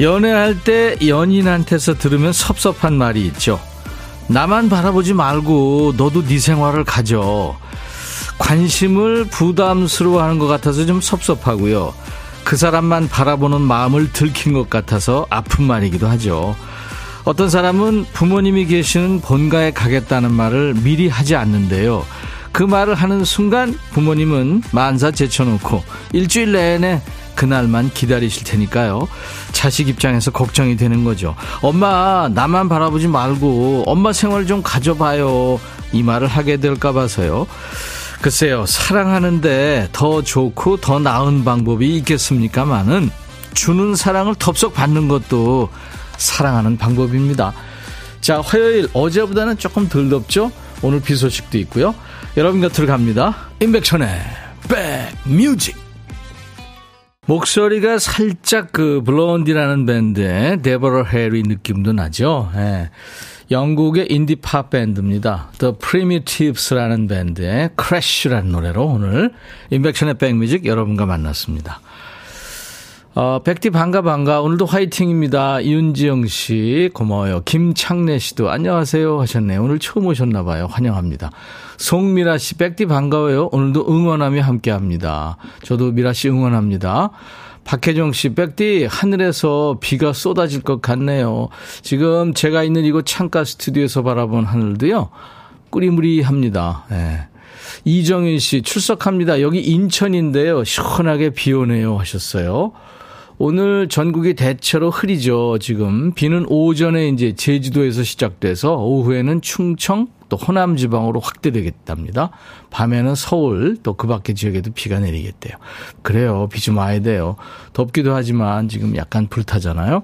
연애할 때 연인한테서 들으면 섭섭한 말이 있죠. 나만 바라보지 말고 너도 네 생활을 가져. 관심을 부담스러워하는 것 같아서 좀 섭섭하고요. 그 사람만 바라보는 마음을 들킨 것 같아서 아픈 말이기도 하죠. 어떤 사람은 부모님이 계시는 본가에 가겠다는 말을 미리 하지 않는데요. 그 말을 하는 순간 부모님은 만사 제쳐놓고 일주일 내내 그날만 기다리실 테니까요. 자식 입장에서 걱정이 되는 거죠. 엄마, 나만 바라보지 말고 엄마 생활 좀 가져봐요. 이 말을 하게 될까 봐서요. 글쎄요, 사랑하는데 더 좋고 더 나은 방법이 있겠습니까마는 주는 사랑을 덥석 받는 것도 사랑하는 방법입니다. 자, 화요일 어제보다는 조금 덜 덥죠? 오늘 비 소식도 있고요. 여러분 곁으로 갑니다. 임백천의 백뮤직. 목소리가 살짝 그 블론디라는 밴드의 데버러 해리 느낌도 나죠. 예. 영국의 인디 팝 밴드입니다. The Primitives라는 밴드의 Crash라는 노래로 오늘 임백천의 백뮤직 여러분과 만났습니다. 어, 백디 반가 반가. 오늘도 화이팅입니다. 이윤지영 씨 고마워요. 김창래 씨도 안녕하세요 하셨네요. 오늘 처음 오셨나 봐요. 환영합니다. 송미라 씨, 백디 반가워요. 오늘도 응원하며 함께 합니다. 저도 미라 씨 응원합니다. 박혜정 씨, 백디, 하늘에서 비가 쏟아질 것 같네요. 지금 제가 있는 이곳 창가 스튜디오에서 바라본 하늘도요, 꾸리무리합니다. 네. 이정윤 씨, 출석합니다. 여기 인천인데요. 시원하게 비 오네요. 하셨어요. 오늘 전국이 대체로 흐리죠. 지금 비는 오전에 이제 제주도에서 시작돼서 오후에는 충청 또 호남 지방으로 확대되겠답니다. 밤에는 서울 또 그 밖의 지역에도 비가 내리겠대요. 그래요. 비 좀 와야 돼요. 덥기도 하지만 지금 약간 불타잖아요.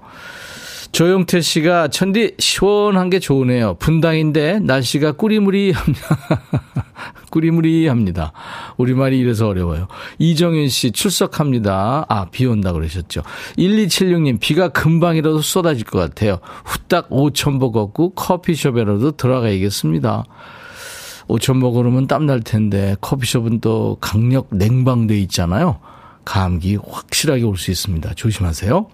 조용태 씨가 천디 시원한 게 좋으네요. 분당인데 날씨가 꾸리무리합니다. 꾸리무리합니다. 우리말이 이래서 어려워요. 이정윤 씨 출석합니다. 아, 비 온다 그러셨죠. 1276님 비가 금방이라도 쏟아질 것 같아요. 후딱 5천보 걷고 커피숍에라도 들어가야겠습니다. 5천보 걸으면 땀날 텐데 커피숍은 또 강력 냉방돼 있잖아요. 감기 확실하게 올 수 있습니다. 조심하세요.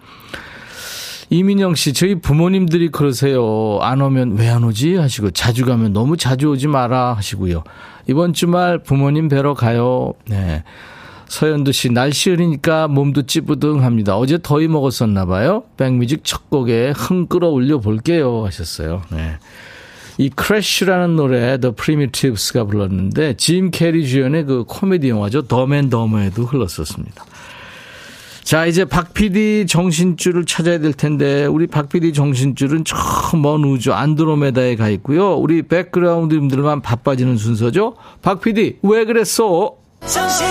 이민영 씨, 저희 부모님들이 그러세요. 안 오면 왜 안 오지? 하시고, 자주 가면 너무 자주 오지 마라 하시고요. 이번 주말 부모님 뵈러 가요. 네. 서현두 씨, 날씨 흐리니까 몸도 찌부둥합니다. 어제 더위 먹었었나 봐요. 백뮤직 첫 곡에 흥 끌어올려 볼게요. 하셨어요. 네. 이 Crash라는 노래, The Primitives가 불렀는데, 짐 캐리 주연의 그 코미디 영화죠. Dumb and Dumber에도 흘렀었습니다. 자, 이제 박 PD 정신줄을 찾아야 될 텐데, 우리 박 PD 정신줄은 저 먼 우주 안드로메다에 가 있고요. 우리 백그라운드님들만 바빠지는 순서죠. 박 PD, 왜 그랬어? 정신이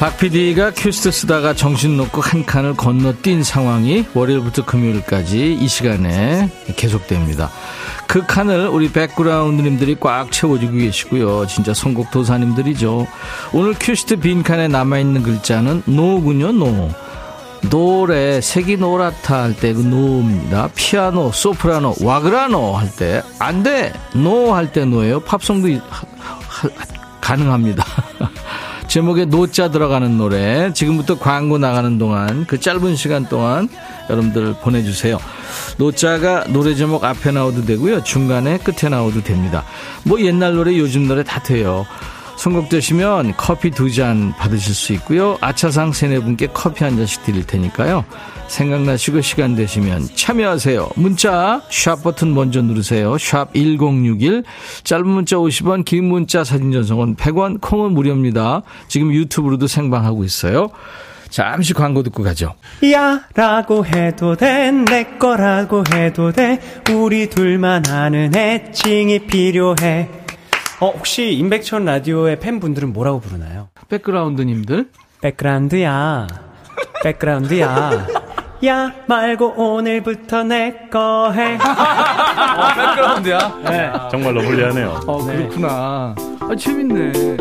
박 PD가 큐시트 쓰다가 정신 놓고 한 칸을 건너뛴 상황이 월요일부터 금요일까지 이 시간에 계속됩니다. 그 칸을 우리 백그라운드님들이 꽉 채워주고 계시고요. 진짜 선곡 도사님들이죠. 오늘 큐시트 빈칸에 남아있는 글자는 노군요, 노. 노래, 색이 노랗다 할 때 그 노입니다. 피아노, 소프라노, 와그라노 할 때, 안 돼! No 할 때 노예요. 팝송도 가능합니다. 제목에 노자 들어가는 노래 지금부터 광고 나가는 동안 그 짧은 시간 동안 여러분들 보내주세요. 노자가 노래 제목 앞에 나오도 되고요. 중간에 끝에 나오도 됩니다. 뭐 옛날 노래 요즘 노래 다 돼요. 선곡되시면 커피 두 잔 받으실 수 있고요. 아차상 세네 분께 커피 한 잔씩 드릴 테니까요. 생각나시고 시간 되시면 참여하세요. 문자 샵 버튼 먼저 누르세요. 샵 1061 짧은 문자 50원 긴 문자 사진 전송은 100원 콩은 무료입니다. 지금 유튜브로도 생방하고 있어요. 잠시 광고 듣고 가죠. 야 라고 해도 돼 내 거라고 해도 돼 우리 둘만 아는 애칭이 필요해 어, 혹시 임백천 라디오의 팬분들은 뭐라고 부르나요? 백그라운드님들? 백그라운드야. 백그라운드야. 야 말고 오늘부터 내 거 해. 어, 백그라운드야? 네. 정말로 불리하네요. 어, 그렇구나. 아, 재밌네.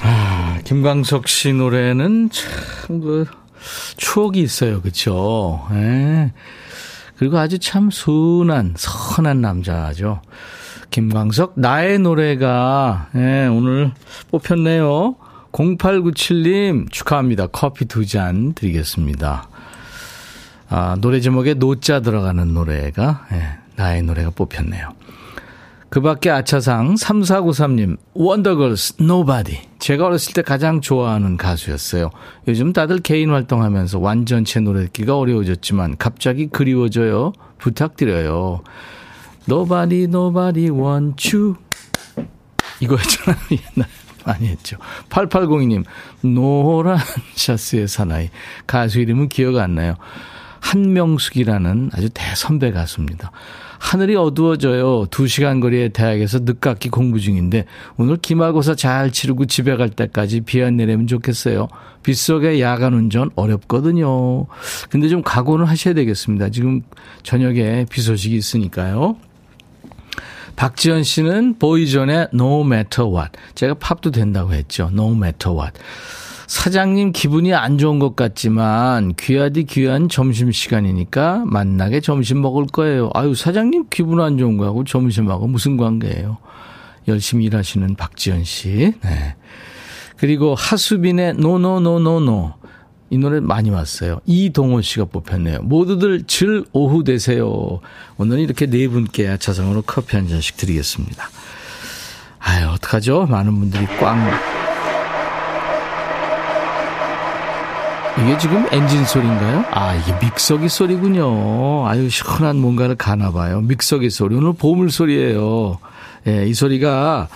아, 김광석 씨 노래는 참, 그, 추억이 있어요. 그쵸? 예. 그리고 아주 참 순한, 선한 남자죠. 김광석, 나의 노래가, 예, 오늘 뽑혔네요. 0897님 축하합니다. 커피 두 잔 드리겠습니다. 아, 노래 제목에 노자 들어가는 노래가, 예, 나의 노래가 뽑혔네요. 그 밖에 아차상 3493님, 원더걸스, Nobody. 제가 어렸을 때 가장 좋아하는 가수였어요. 요즘 다들 개인 활동하면서 완전체 노래 듣기가 어려워졌지만 갑자기 그리워져요. 부탁드려요. Nobody want you. 이거였잖아요. 옛날 많이 했죠. 8802님, 노란 샤스의 사나이. 가수 이름은 기억 안 나요. 한명숙이라는 아주 대선배 가수입니다. 하늘이 어두워져요. 두 시간 거리의 대학에서 늦깎이 공부 중인데 오늘 기말고사 잘 치르고 집에 갈 때까지 비 안 내리면 좋겠어요. 빗속에 야간 운전 어렵거든요. 근데 좀 각오는 하셔야 되겠습니다. 지금 저녁에 비 소식이 있으니까요. 박지현 씨는 보이존의 No Matter What. 제가 팝도 된다고 했죠. No Matter What. 사장님 기분이 안 좋은 것 같지만 귀하디 귀한 점심시간이니까 만나게 점심 먹을 거예요. 아유, 사장님 기분 안 좋은 거하고 점심하고 무슨 관계예요? 열심히 일하시는 박지연 씨. 네. 그리고 하수빈의 노노노노노. 이 노래 많이 왔어요. 이동호 씨가 뽑혔네요. 모두들 즐오후 되세요. 오늘 이렇게 네 분께 자성으로 커피 한 잔씩 드리겠습니다. 아유, 어떡하죠? 많은 분들이 꽝. 이게 지금 엔진 소리인가요? 아, 이게 믹서기 소리군요. 아유, 시원한 뭔가를 가나 봐요. 믹서기 소리. 오늘 보물 소리예요. 예, 이 소리가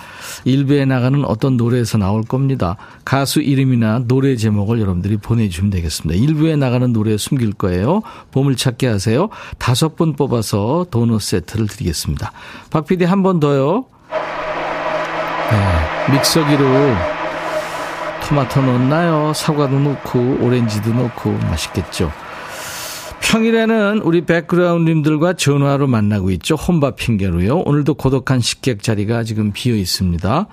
일부에 나가는 어떤 노래에서 나올 겁니다. 가수 이름이나 노래 제목을 여러분들이 보내주시면 되겠습니다. 일부에 나가는 노래 숨길 거예요. 보물 찾기 하세요. 다섯 분 뽑아서 도넛 세트를 드리겠습니다. 박 PD 한 번 더요. 네, 믹서기로 토마토 넣나요? 사과도 넣고 오렌지도 넣고 맛있겠죠. 평일에는 우리 백그라운드님들과 전화로 만나고 있죠. 혼밥 핑계로요. 오늘도 고독한 식객 자리가 지금 비어 있습니다.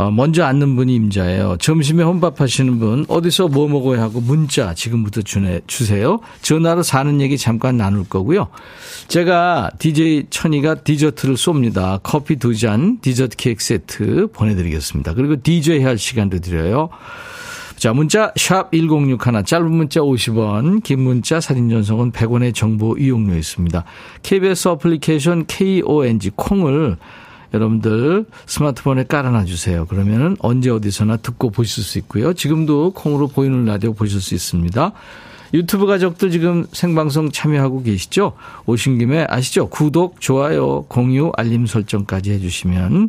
어, 먼저 앉는 분이 임자예요. 점심에 혼밥 하시는 분, 어디서 뭐 먹어야 하고 문자 지금부터 주내, 주세요. 전화로 사는 얘기 잠깐 나눌 거고요. 제가 DJ 천이가 디저트를 쏩니다. 커피 두 잔, 디저트 케이크 세트 보내드리겠습니다. 그리고 DJ 할 시간도 드려요. 자, 문자 샵 1061, 짧은 문자 50원, 긴 문자 사진 전송은 100원의 정보 이용료 있습니다. KBS 어플리케이션 KONG 콩을 여러분들 스마트폰에 깔아놔 주세요. 그러면은 언제 어디서나 듣고 보실 수 있고요. 지금도 콩으로 보이는 라디오 보실 수 있습니다. 유튜브 가족들 지금 생방송 참여하고 계시죠? 오신 김에 아시죠? 구독, 좋아요, 공유, 알림 설정까지 해주시면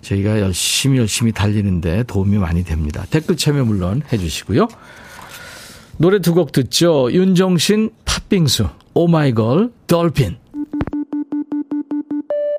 저희가 열심히 열심히 달리는데 도움이 많이 됩니다. 댓글 참여 물론 해주시고요. 노래 두 곡 듣죠. 윤정신 팥빙수, 오마이걸, dolphin.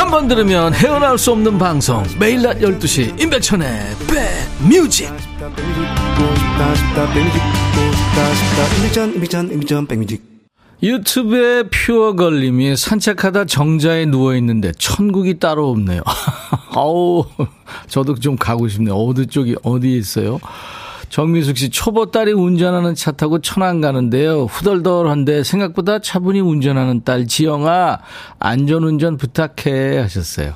한 번 들으면 헤어나올 수 없는 방송 매일 낮 12시 임백천의 백뮤직 유튜브에 퓨어걸님이 산책하다 정자에 누워있는데 천국이 따로 없네요. 아우, 저도 좀 가고 싶네요. 어디 쪽이, 어디에 있어요? 정미숙 씨, 초보 딸이 운전하는 차 타고 천안 가는데요. 후덜덜한데 생각보다 차분히 운전하는 딸 지영아, 안전운전 부탁해 하셨어요.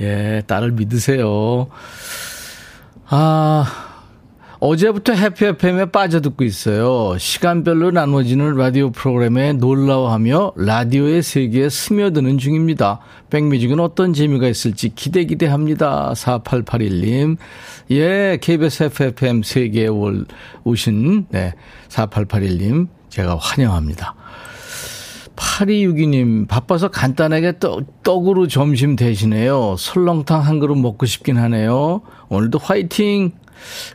예, 딸을 믿으세요. 아, 어제부터 해피 FM에 빠져 듣고 있어요. 시간별로 나눠지는 라디오 프로그램에 놀라워하며 라디오의 세계에 스며드는 중입니다. 백뮤직은 어떤 재미가 있을지 기대 기대합니다. 4881님. 예, KBS FFM 세계에 올, 오신, 네, 4881님. 제가 환영합니다. 8262님, 바빠서 간단하게 떡, 떡으로 점심 대신해요. 설렁탕 한 그릇 먹고 싶긴 하네요. 오늘도 화이팅!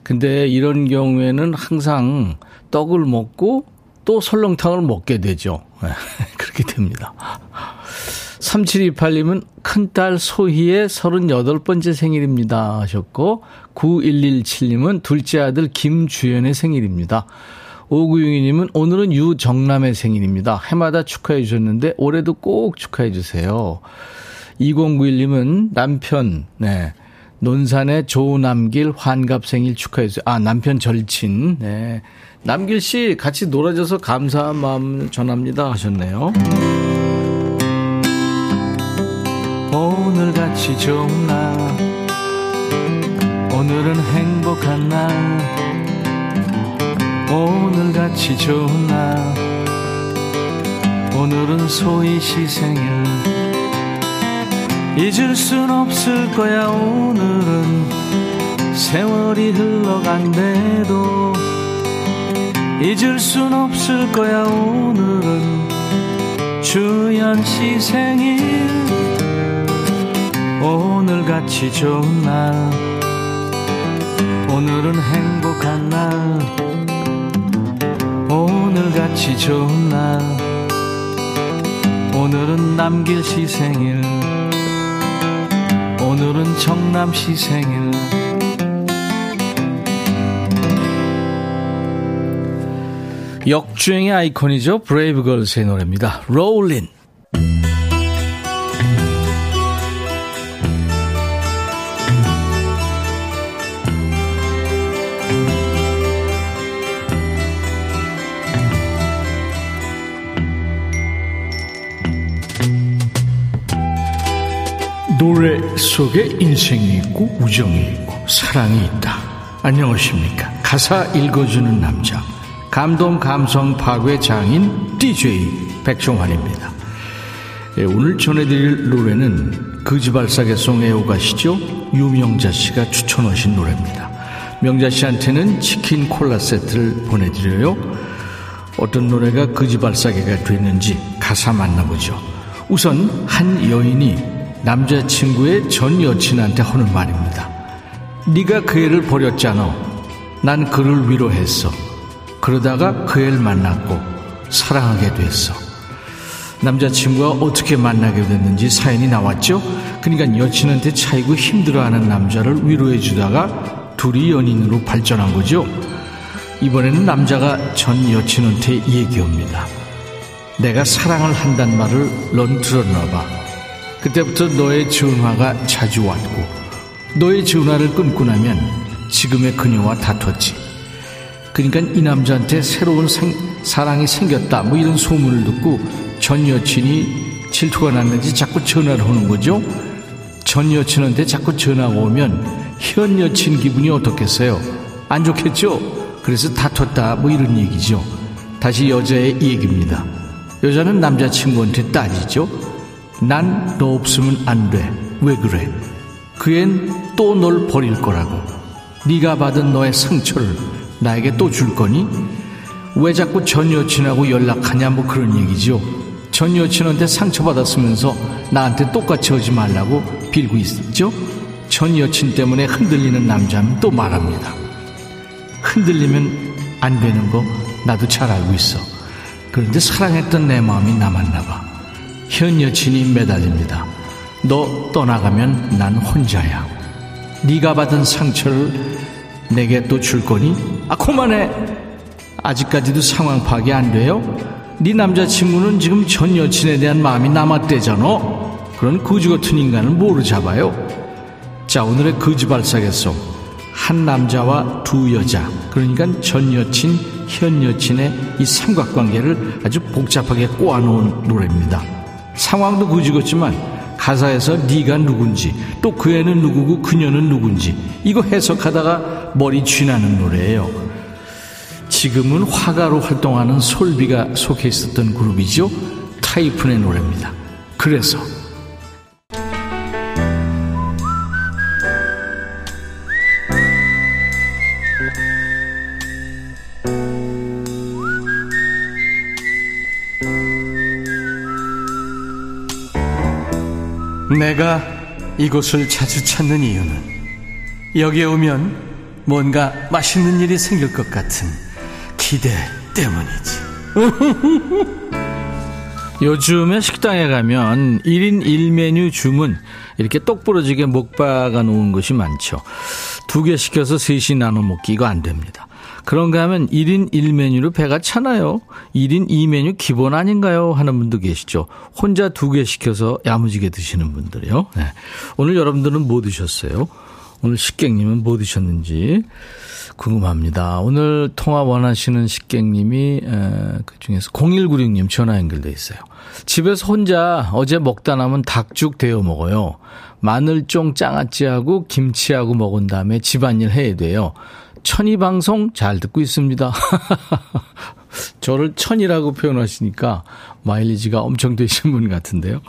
근데 이런 경우에는 항상 떡을 먹고 또 설렁탕을 먹게 되죠. 그렇게 됩니다. 3728님은 큰딸 소희의 38번째 생일입니다 하셨고 9117님은 둘째 아들 김주연의 생일입니다. 5962님은 오늘은 유정남의 생일입니다. 해마다 축하해 주셨는데 올해도 꼭 축하해 주세요. 2091님은 남편 네 논산의 조남길 환갑 생일 축하해주세요. 아, 남편 절친. 네. 남길 씨 같이 놀아줘서 감사한 마음 전합니다 하셨네요. 오늘 같이 좋은 날. 오늘은 행복한 날. 오늘 같이 좋은 날. 오늘은 소희 씨 생일. 잊을 순 없을 거야 오늘은. 세월이 흘러간대도 잊을 순 없을 거야 오늘은. 주연 씨 생일 오늘같이 좋은 날. 오늘은 행복한 날. 오늘같이 좋은 날. 오늘은 남길 씨 생일 오늘은 정남 씨 생일 역주행의 아이콘이죠. 브레이브걸스의 노래입니다. 롤린 노래 속에 인생이 있고 우정이 있고 사랑이 있다. 안녕하십니까. 가사 읽어주는 남자. 감동 감성 파괴 장인 DJ 백종환입니다. 예, 오늘 전해드릴 노래는 그지발사계 송 애호가시죠. 유명자 씨가 추천하신 노래입니다. 명자 씨한테는 치킨 콜라 세트를 보내드려요. 어떤 노래가 그지발사계가 됐는지 가사 만나보죠. 우선 한 여인이 남자친구의 전 여친한테 하는 말입니다. 네가 그 애를 버렸잖아. 난 그를 위로했어. 그러다가 그 애를 만났고 사랑하게 됐어. 남자친구가 어떻게 만나게 됐는지 사연이 나왔죠? 그러니까 여친한테 차이고 힘들어하는 남자를 위로해 주다가 둘이 연인으로 발전한 거죠. 이번에는 남자가 전 여친한테 얘기합니다. 내가 사랑을 한단 말을 넌 들었나 봐. 그때부터 너의 전화가 자주 왔고 너의 전화를 끊고 나면 지금의 그녀와 다퉜지. 그러니까 이 남자한테 새로운 생, 사랑이 생겼다 뭐 이런 소문을 듣고 전 여친이 질투가 났는지 자꾸 전화를 하는 거죠. 전 여친한테 자꾸 전화가 오면 현 여친 기분이 어떻겠어요? 안 좋겠죠? 그래서 다퉜다 뭐 이런 얘기죠. 다시 여자의 얘기입니다. 여자는 남자친구한테 따지죠. 난 너 없으면 안 돼. 왜 그래? 그 앤 또 널 버릴 거라고. 네가 받은 너의 상처를 나에게 또 줄 거니? 왜 자꾸 전 여친하고 연락하냐 뭐 그런 얘기죠. 전 여친한테 상처받았으면서 나한테 똑같이 하지 말라고 빌고 있죠. 전 여친 때문에 흔들리는 남자는 또 말합니다. 흔들리면 안 되는 거 나도 잘 알고 있어. 그런데 사랑했던 내 마음이 남았나 봐. 현 여친이 매달립니다. 너 떠나가면 난 혼자야. 네가 받은 상처를 내게 또 줄 거니? 아 그만해. 아직까지도 상황 파악이 안 돼요? 네 남자친구는 지금 전 여친에 대한 마음이 남았대잖아. 그런 거지 같은 인간을 뭐로 잡아요? 자 오늘의 거지 발사겠소. 한 남자와 두 여자 그러니까 전 여친, 현 여친의 이 삼각관계를 아주 복잡하게 꼬아놓은 노래입니다. 상황도 그지같지만 가사에서 네가 누군지 또 그 애는 누구고 그녀는 누군지 이거 해석하다가 머리 쥐나는 노래예요. 지금은 화가로 활동하는 솔비가 속해 있었던 그룹이죠. 타이푼의 노래입니다. 그래서 내가 이곳을 자주 찾는 이유는 여기에 오면 뭔가 맛있는 일이 생길 것 같은 기대 때문이지. 요즘에 식당에 가면 1인 1메뉴 주문 이렇게 똑부러지게 목 박아 놓은 것이 많죠. 두 개 시켜서 셋이 나눠 먹기 이거 안 됩니다. 그런가 하면 1인 1메뉴로 배가 차나요? 1인 2메뉴 기본 아닌가요? 하는 분도 계시죠. 혼자 두 개 시켜서 야무지게 드시는 분들이요. 네. 오늘 여러분들은 뭐 드셨어요? 오늘 식객님은 뭐 드셨는지 궁금합니다. 오늘 통화 원하시는 식객님이 그 중에서 0196님 전화 연결돼 있어요. 집에서 혼자 어제 먹다 남은 닭죽 데워 먹어요. 마늘쫑 장아찌하고 김치하고 먹은 다음에 집안일 해야 돼요. 천이 방송 잘 듣고 있습니다. 저를 천이라고 표현하시니까 마일리지가 엄청 되신 분 같은데요.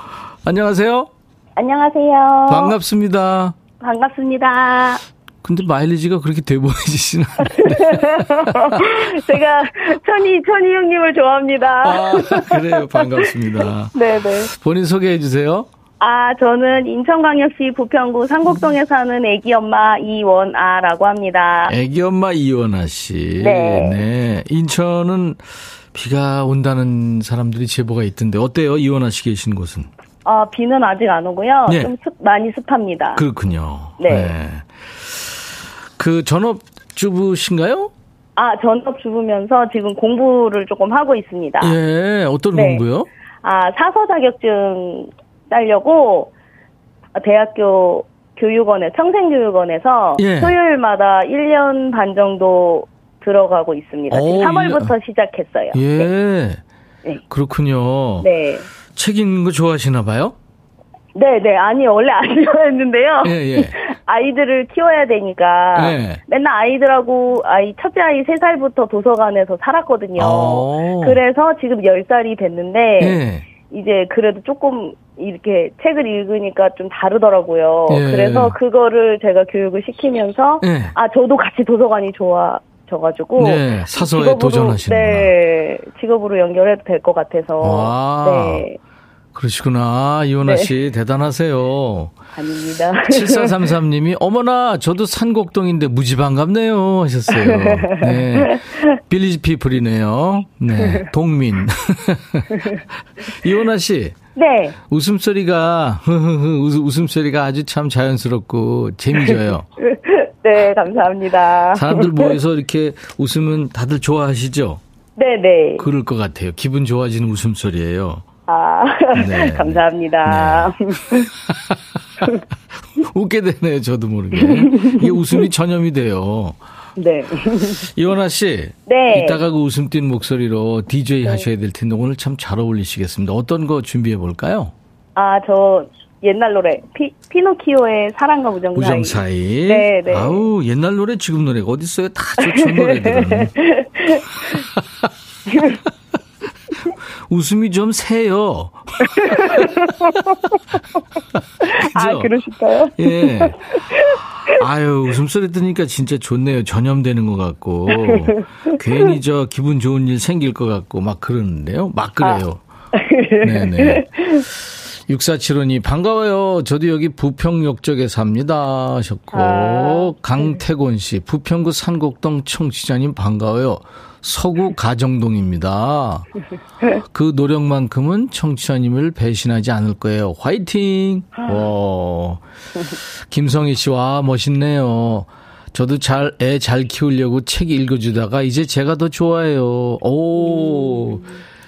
안녕하세요. 안녕하세요. 반갑습니다. 반갑습니다. 근데 마일리지가 그렇게 돼 않는데. 제가 천희, 천희 형님을 좋아합니다. 아, 그래요. 반갑습니다. 네네. 본인 소개해 주세요. 아, 저는 인천광역시 부평구 상곡동에 사는 애기 엄마 이원아라고 합니다. 애기 엄마 이원아 씨. 네. 네. 인천은 비가 온다는 사람들이 제보가 있던데 어때요? 이원아 씨 계신 곳은? 아, 비는 아직 안 오고요. 네. 좀 습, 많이 습합니다. 그렇군요. 네. 네. 그 전업주부신가요? 아, 전업주부면서 지금 공부를 조금 하고 있습니다. 예, 어떤 네. 공부요? 아, 사서 자격증 따려고 대학교 교육원에 평생교육원에서 예. 토요일마다 1년 반 정도 들어가고 있습니다. 오, 3월부터 시작했어요. 예. 네. 네. 그렇군요. 네. 책 읽는 거 좋아하시나 봐요? 네, 네. 아니, 원래 안 좋아했는데요. 예, 예. 아이들을 키워야 되니까 예. 맨날 아이들하고 아이 첫째 아이 3살부터 도서관에서 살았거든요. 어. 그래서 지금 10살이 됐는데 예. 이제 그래도 조금 이렇게 책을 읽으니까 좀 다르더라고요. 예. 그래서 그거를 제가 교육을 시키면서 예. 아 저도 같이 도서관이 좋아져가지고 네, 사서에 도전하시는구나. 네 직업으로 연결해도 될 것 같아서 와. 네 그러시구나. 이원아 네. 씨, 대단하세요. 아닙니다. 7433님이, 어머나, 저도 산곡동인데 무지 반갑네요. 하셨어요. 네. 빌리지 피플이네요. 네. 동민. 이원아 씨, 네 웃음소리가, 웃음소리가 아주 참 자연스럽고 재미져요. 네, 감사합니다. 사람들 모여서 이렇게 웃으면 다들 좋아하시죠? 네네. 그럴 것 같아요. 기분 좋아지는 웃음소리예요. 아, 네. 감사합니다. 웃게 되네요, 저도 모르게. 이게 웃음이 전염이 돼요. 네. 이원아 씨. 네. 이따가 그 웃음 띤 목소리로 DJ 하셔야 될 텐데 오늘 참 잘 어울리시겠습니다. 어떤 거 준비해 볼까요? 아, 저 옛날 노래 피, 피노키오의 사랑과 우정 사이. 우정 사이. 네, 네. 아우, 옛날 노래 지금 노래가 어디 있어요? 다 좋은 노래들은. 웃음이 좀 새요. 아? 그러실까요? 예. 아유, 웃음소리 들으니까 진짜 좋네요. 전염되는 것 같고. 괜히 저 기분 좋은 일 생길 것 같고 막 그러는데요. 막 그래요. 네네. 6475님, 반가워요. 저도 여기 부평역 쪽에 삽니다. 하셨고, 아, 강태곤 씨, 부평구 산곡동 청취자님 반가워요. 서구 가정동입니다. 그 노력만큼은 청취자님을 배신하지 않을 거예요. 화이팅! 와. 김성희 씨 와 멋있네요. 저도 잘, 애 잘 키우려고 책 읽어주다가 이제 제가 더 좋아해요. 오.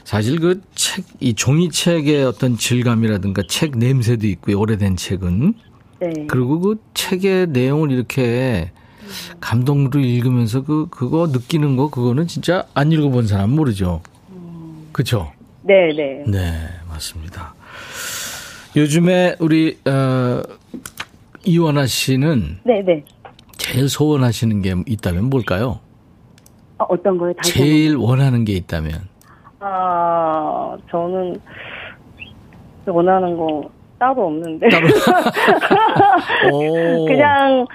사실 그 책, 이 종이책의 어떤 질감이라든가 책 냄새도 있고요. 오래된 책은. 네. 그리고 그 책의 내용을 이렇게 감동으로 읽으면서 그, 그거 느끼는 거, 그거는 진짜 안 읽어본 사람 모르죠. 그쵸? 네, 네. 네, 맞습니다. 요즘에 우리 어, 이원아 씨는 네 네. 제일 소원하시는 게 있다면 뭘까요? 아, 어떤 거요? 제일 원하는 게 있다면. 아, 저는 원하는 거 따로 없는데. 따로. 오. 그냥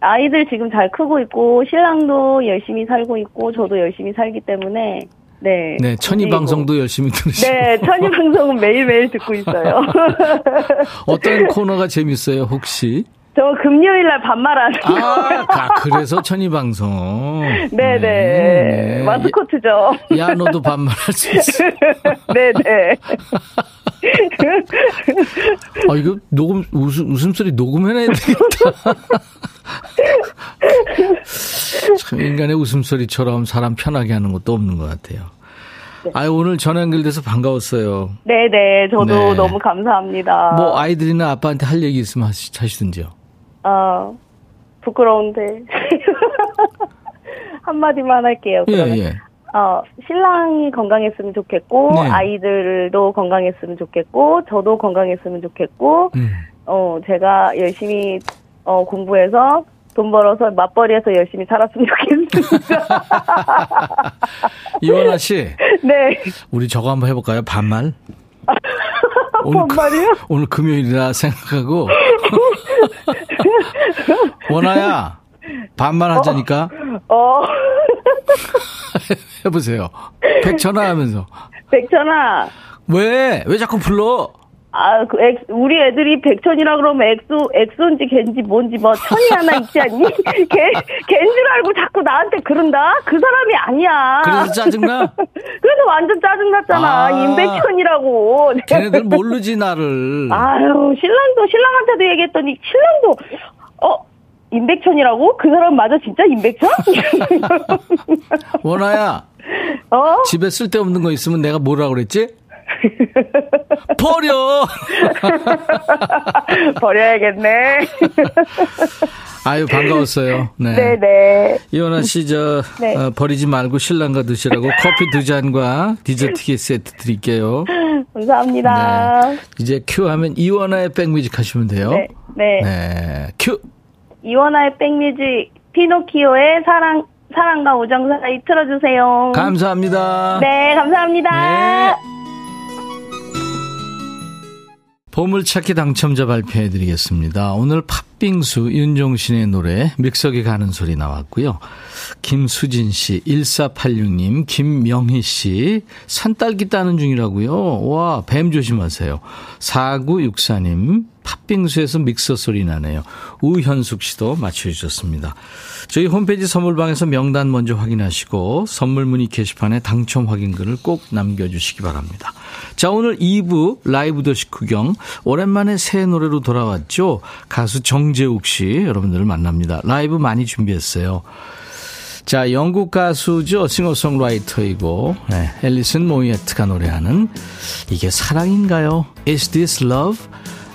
아이들 지금 잘 크고 있고 신랑도 열심히 살고 있고 저도 열심히 살기 때문에 네. 네, 천이 방송도 열심히 들으시고. 네, 천이 방송은 매일매일 듣고 있어요. 어떤 코너가 재밌어요, 혹시? 저 금요일 날 반말하는 거. 아, 아, 그래서 천이 방송. 네네. 네. 마스코트죠. 야, 너도 반말할 수 있어. 네네. 아, 이거 녹음, 웃음, 웃음소리 녹음해놔야 되겠다. 참, 인간의 웃음소리처럼 사람 편하게 하는 것도 없는 것 같아요. 아유, 오늘 전화 연결돼서 반가웠어요. 네네. 저도 네. 너무 감사합니다. 뭐, 아이들이나 아빠한테 할 얘기 있으면 하시, 하시든지요. 아, 부끄러운데. 한마디만 할게요. 예, 그러면. 예. 어, 신랑이 건강했으면 좋겠고, 네. 아이들도 건강했으면 좋겠고, 저도 건강했으면 좋겠고, 음. 어, 제가 열심히, 어, 공부해서 돈 벌어서 맞벌이해서 열심히 살았으면 좋겠습니다. 이원아 씨, 네. 우리 저거 한번 해볼까요? 반말? 오늘, 그- 반말이요? 오늘 금요일이라 생각하고. 원아야, 반말 하자니까. 어, 해보세요. 백천아 하면서. 백천아. 왜? 왜 자꾸 불러? 아, 그 엑, 우리 애들이 백천이라 그러면 엑소, 엑소인지 걘지 뭔지 뭐 천이 하나 있지 않니? 걔, 걘줄 알고 자꾸 나한테 그런다? 그 사람이 아니야. 그래서 짜증나? 그래서 완전 짜증났잖아. 아. 임백천이라고. 걔네들 모르지, 나를. 아유, 신랑도, 신랑한테도 얘기했더니, 신랑도, 어, 임백천이라고? 그 사람 맞아, 진짜 임백천? 원아야, 어? 집에 쓸데없는 거 있으면 내가 뭐라 그랬지? 버려! 버려야겠네. 아유, 반가웠어요. 네. 네네. 이원아 씨, 저, 네. 어, 버리지 말고 신랑과 드시라고 커피 두 잔과 디저트 세트 드릴게요. 감사합니다. 네. 이제 큐 하면 이원아의 백뮤직 하시면 돼요. 네. 네. 네. 큐! 이원아의 백뮤직, 피노키오의 사랑, 사랑과 우정 사이 틀어주세요. 감사합니다. 네, 감사합니다. 네. 보물찾기 당첨자 발표해 드리겠습니다. 오늘 팥빙수 윤종신의 노래 믹서기 가는 소리 나왔고요. 김수진 씨, 1486님, 김명희 씨, 산딸기 따는 중이라고요. 와, 뱀 조심하세요. 4964님, 팥빙수에서 믹서 소리 나네요. 우현숙 씨도 맞춰주셨습니다. 저희 홈페이지 선물방에서 명단 먼저 확인하시고 선물 문의 게시판에 당첨 확인글을 꼭 남겨주시기 바랍니다. 자, 오늘 2부 라이브 도시 구경 오랜만에 새 노래로 돌아왔죠. 가수 정재욱 씨 여러분들을 만납니다. 라이브 많이 준비했어요. 자, 영국 가수죠. 싱어송라이터이고 네, 앨리슨 모이에트가 노래하는 이게 사랑인가요? Is this love?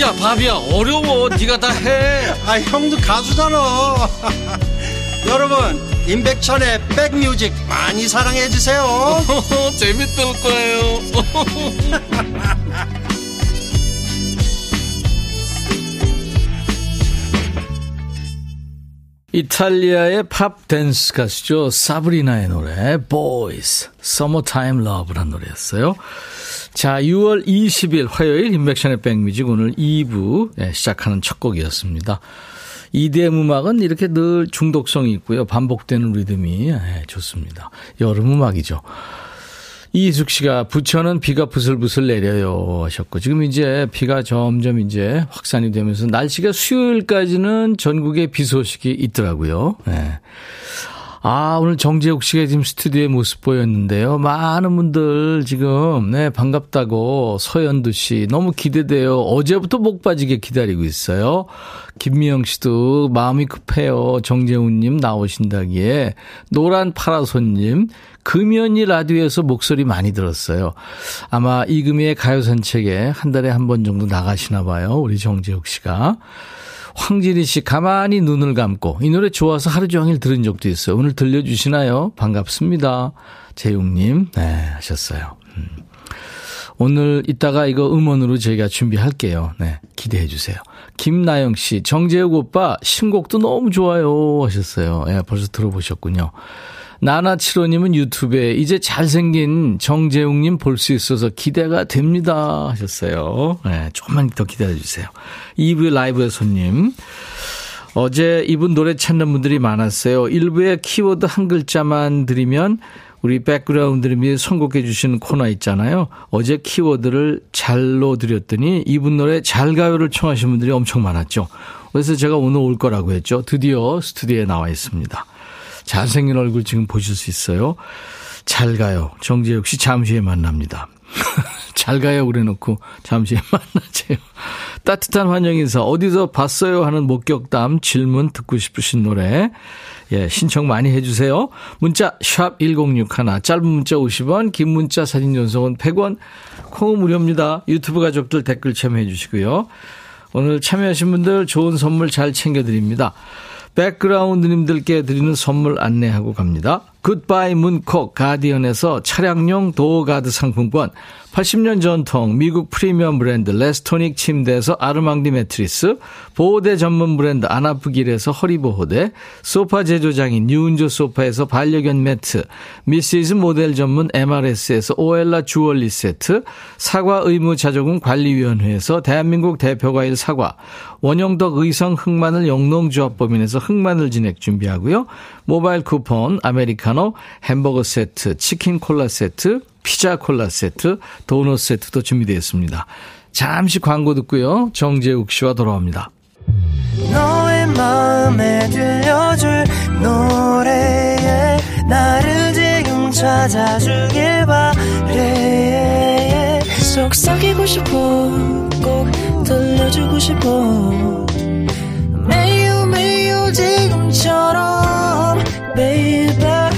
야 바비야 어려워. 네가 다 해. 아 형도 가수잖아. 여러분 임백천의 백뮤직 많이 사랑해 주세요. 재밌을 거예요. 이탈리아의 팝 댄스 가수죠. 사브리나의 노래 Boys Summertime Love라는 노래였어요. 자, 6월 20일 화요일 인백션의 백뮤직 오늘 2부 예, 시작하는 첫 곡이었습니다. EDM 음악은 이렇게 늘 중독성이 있고요. 반복되는 리듬이 예, 좋습니다. 여름 음악이죠. 이숙 씨가 부천은 비가 부슬부슬 내려요 하셨고 지금 이제 비가 점점 이제 확산이 되면서 날씨가 수요일까지는 전국에 비 소식이 있더라고요. 네. 아, 오늘 정재욱 씨가 지금 스튜디오에 모습 보였는데요. 많은 분들 지금, 네, 반갑다고 서현두 씨 너무 기대돼요. 어제부터 목 빠지게 기다리고 있어요. 김미영 씨도 마음이 급해요. 정재훈님 나오신다기에. 노란 파라손님, 금연이 라디오에서 목소리 많이 들었어요. 아마 이금희의 가요 산책에 한 달에 한 번 정도 나가시나 봐요. 우리 정재욱 씨가. 황진희 씨 가만히 눈을 감고 이 노래 좋아서 하루 종일 들은 적도 있어요. 오늘 들려주시나요? 반갑습니다. 재용님, 네, 하셨어요. 음. 오늘 이따가 이거 음원으로 저희가 준비할게요. 네, 기대해 주세요. 김나영 씨, 정재욱 오빠 신곡도 너무 좋아요 하셨어요. 예, 벌써 들어보셨군요. 나나칠호님은 유튜브에 이제 잘생긴 정재웅님 볼 수 있어서 기대가 됩니다 하셨어요. 네, 조금만 더 기다려 주세요. 2부의 라이브의 손님. 어제 이분 노래 찾는 분들이 많았어요. 1부에 키워드 한 글자만 드리면 우리 백그라운드님이 선곡해 주신 코너 있잖아요. 어제 키워드를 잘로 드렸더니 이분 노래 잘 가요를 청하신 분들이 엄청 많았죠. 그래서 제가 오늘 올 거라고 했죠. 드디어 스튜디오에 나와 있습니다. 잘생긴 얼굴 지금 보실 수 있어요. 잘 가요. 정재욱 씨 잠시 후에 만납니다. 잘 가요 그래 놓고 잠시 후에 만나세요. 따뜻한 환영 인사 어디서 봤어요 하는 목격담 질문 듣고 싶으신 노래 예, 신청 많이 해주세요. 문자 샵 1061, 짧은 문자 50원, 긴 문자 사진 전송은 100원, 콩은 무료입니다. 유튜브 가족들 댓글 참여해 주시고요. 오늘 참여하신 분들 좋은 선물 잘 챙겨드립니다. 백그라운드님들께 드리는 선물 안내하고 갑니다. 굿바이 문콕 가디언에서 차량용 door guard 상품권 80년 전통 미국 프리미엄 브랜드 레스토닉 침대에서 아르망디 매트리스 보호대 전문 브랜드 아나프길에서 허리보호대 소파 제조장인 뉴운조 소파에서 반려견 매트 미시즈 모델 전문 MRS에서 오엘라 주얼리 세트 사과 의무 자조금 관리위원회에서 대한민국 대표과일 사과 원형덕 의성 흑마늘 영농조합법인에서 흑마늘 진액 준비하고요. 모바일 쿠폰, 아메리카노, 햄버거 세트, 치킨 콜라 세트, 피자 콜라 세트, 도넛 세트도 준비되어 있습니다. 잠시 광고 듣고요. 정재욱 씨와 돌아옵니다. 너의 마음에 들려줄 노래에 나를 지금 찾아주길 바래 속삭이고 싶어 꼭 들려주고 싶어 매우 매우 지금처럼 baby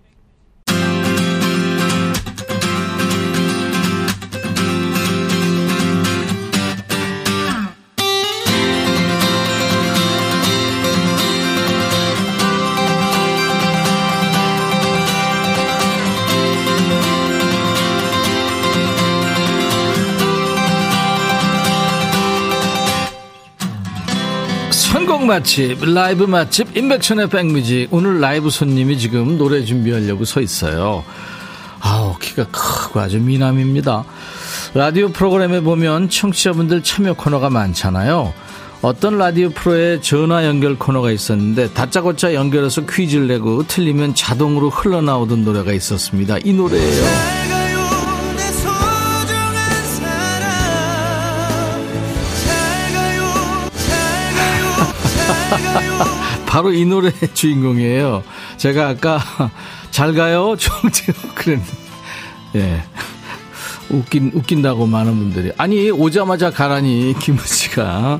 맛집, 라이브 맛집, 임백천의 백뮤직. 오늘 라이브 손님이 지금 노래 준비하려고 서 있어요. 아우, 키가 크고 아주 미남입니다. 라디오 프로그램에 보면 청취자분들 참여 코너가 많잖아요. 어떤 라디오 프로에 전화 연결 코너가 있었는데 다짜고짜 연결해서 퀴즈를 내고 틀리면 자동으로 흘러나오던 노래가 있었습니다. 이 노래예요. 바로 이 노래의 주인공이에요. 제가 아까 잘 가요 정재호 그랬는데 예. 웃긴 웃긴다고 많은 분들이 아니 오자마자 가라니 김우 씨가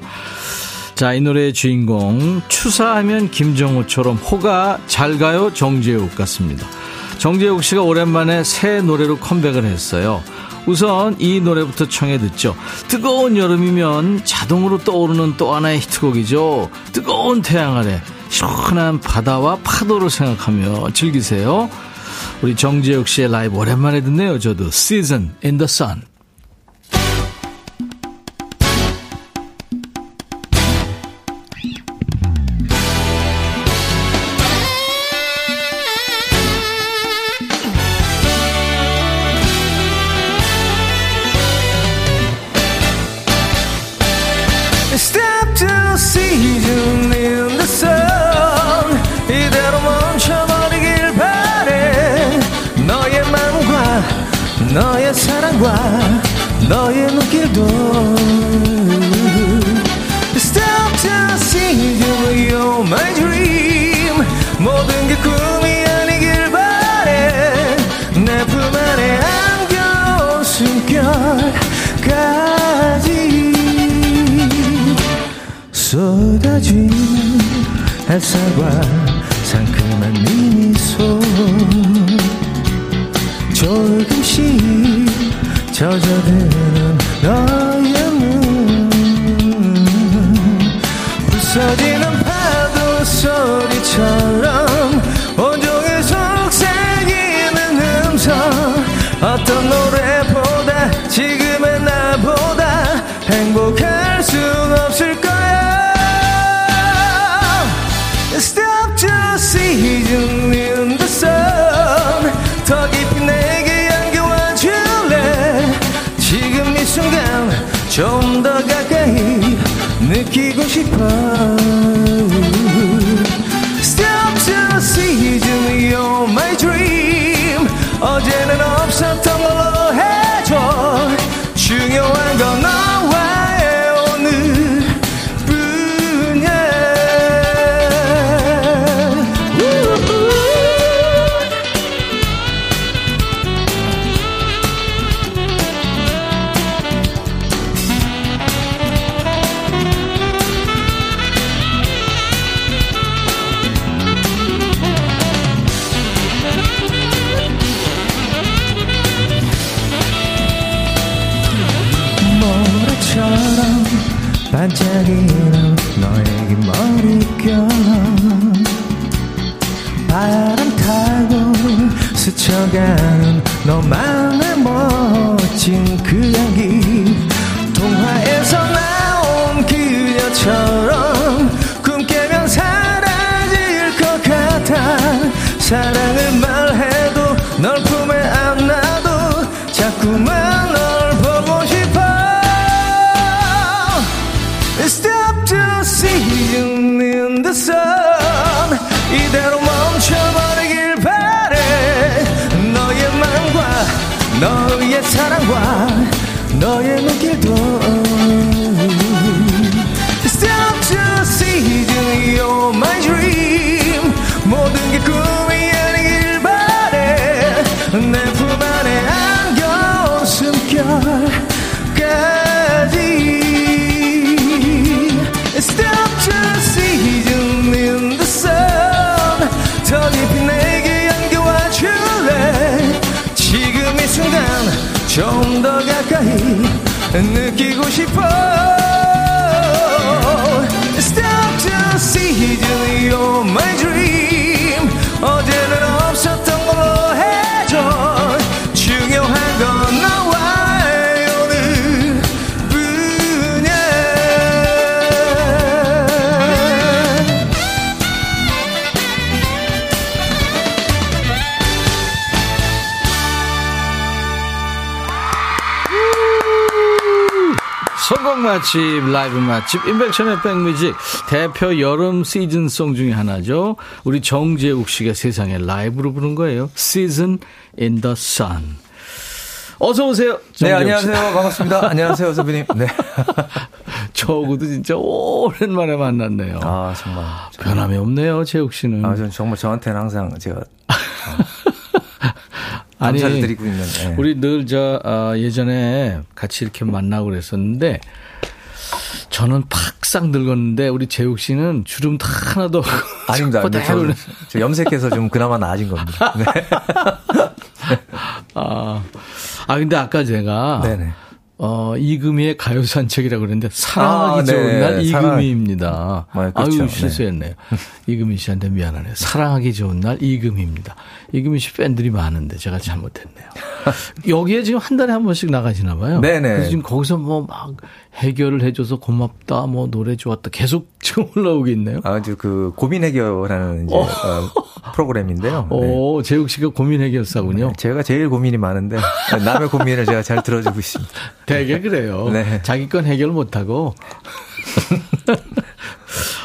자 이 노래의 주인공 추사하면 김정우처럼 호가 잘 가요 정재욱 같습니다. 정재욱 씨가 오랜만에 새 노래로 컴백을 했어요. 우선 이 노래부터 청해 듣죠. 뜨거운 여름이면 자동으로 떠오르는 또 하나의 히트곡이죠. 뜨거운 태양 아래 시원한 바다와 파도를 생각하며 즐기세요. 우리 정재욱 씨의 라이브 오랜만에 듣네요. 저도 Season in the Sun. 행복할 순 없을 거야 Stop just seeing in the sun 더 깊이 내게 안겨와 줄래 지금 이 순간 좀 더 가까이 느끼고 싶어 Stop just seeing you're my dream 어제는 없었던 걸로 해줘 중요한 좀 더 가까이 느끼 맛집, 라이브 맛집, 인백션의 백뮤직 대표 여름 시즌송 중에 하나죠. 우리 정재욱 씨가 세상에 라이브로 부른 거예요. Season in the Sun. 어서 오세요. 네. 안녕하세요. 반갑습니다. 안녕하세요, 선배님. 네. 저하고도 진짜 오랜만에 만났네요. 아, 정말. 변함이 없네요, 재욱 씨는. 아, 전 정말 저한테는 항상 제가 아니, 드리고 있는. 네. 우리 늘 저, 아, 예전에 같이 이렇게 만나고 그랬었는데, 저는 팍싹 늙었는데, 우리 재욱 씨는 주름 다 하나도. 아닙니다. 근데 저, 그대로 저 염색해서 좀 그나마 나아진 겁니다. 네. 아, 아, 근데 아까 제가. 네네. 어, 이금희의 가요 산책이라고 그랬는데, 사랑하기 아, 네. 좋은 날 사랑- 이금희입니다. 아, 그렇죠. 아유, 실수했네요. 이금희 씨한테 미안하네요. 사랑하기 좋은 날 이금희입니다. 이금희 씨 팬들이 많은데, 제가 잘못했네요. 여기에 지금 한 달에 한 번씩 나가시나 봐요. 네네. 그래서 지금 거기서 뭐 막 해결을 해줘서 고맙다, 뭐 노래 좋았다. 계속 지금 올라오고 있네요. 아주 그 고민 해결하는 이제 어, 프로그램인데요. 네. 오, 재욱 씨가 고민 해결사군요. 제가 제일 고민이 많은데 남의 고민을 제가 잘 들어주고 있습니다. 되게 그래요. 네. 자기 건 해결 못하고.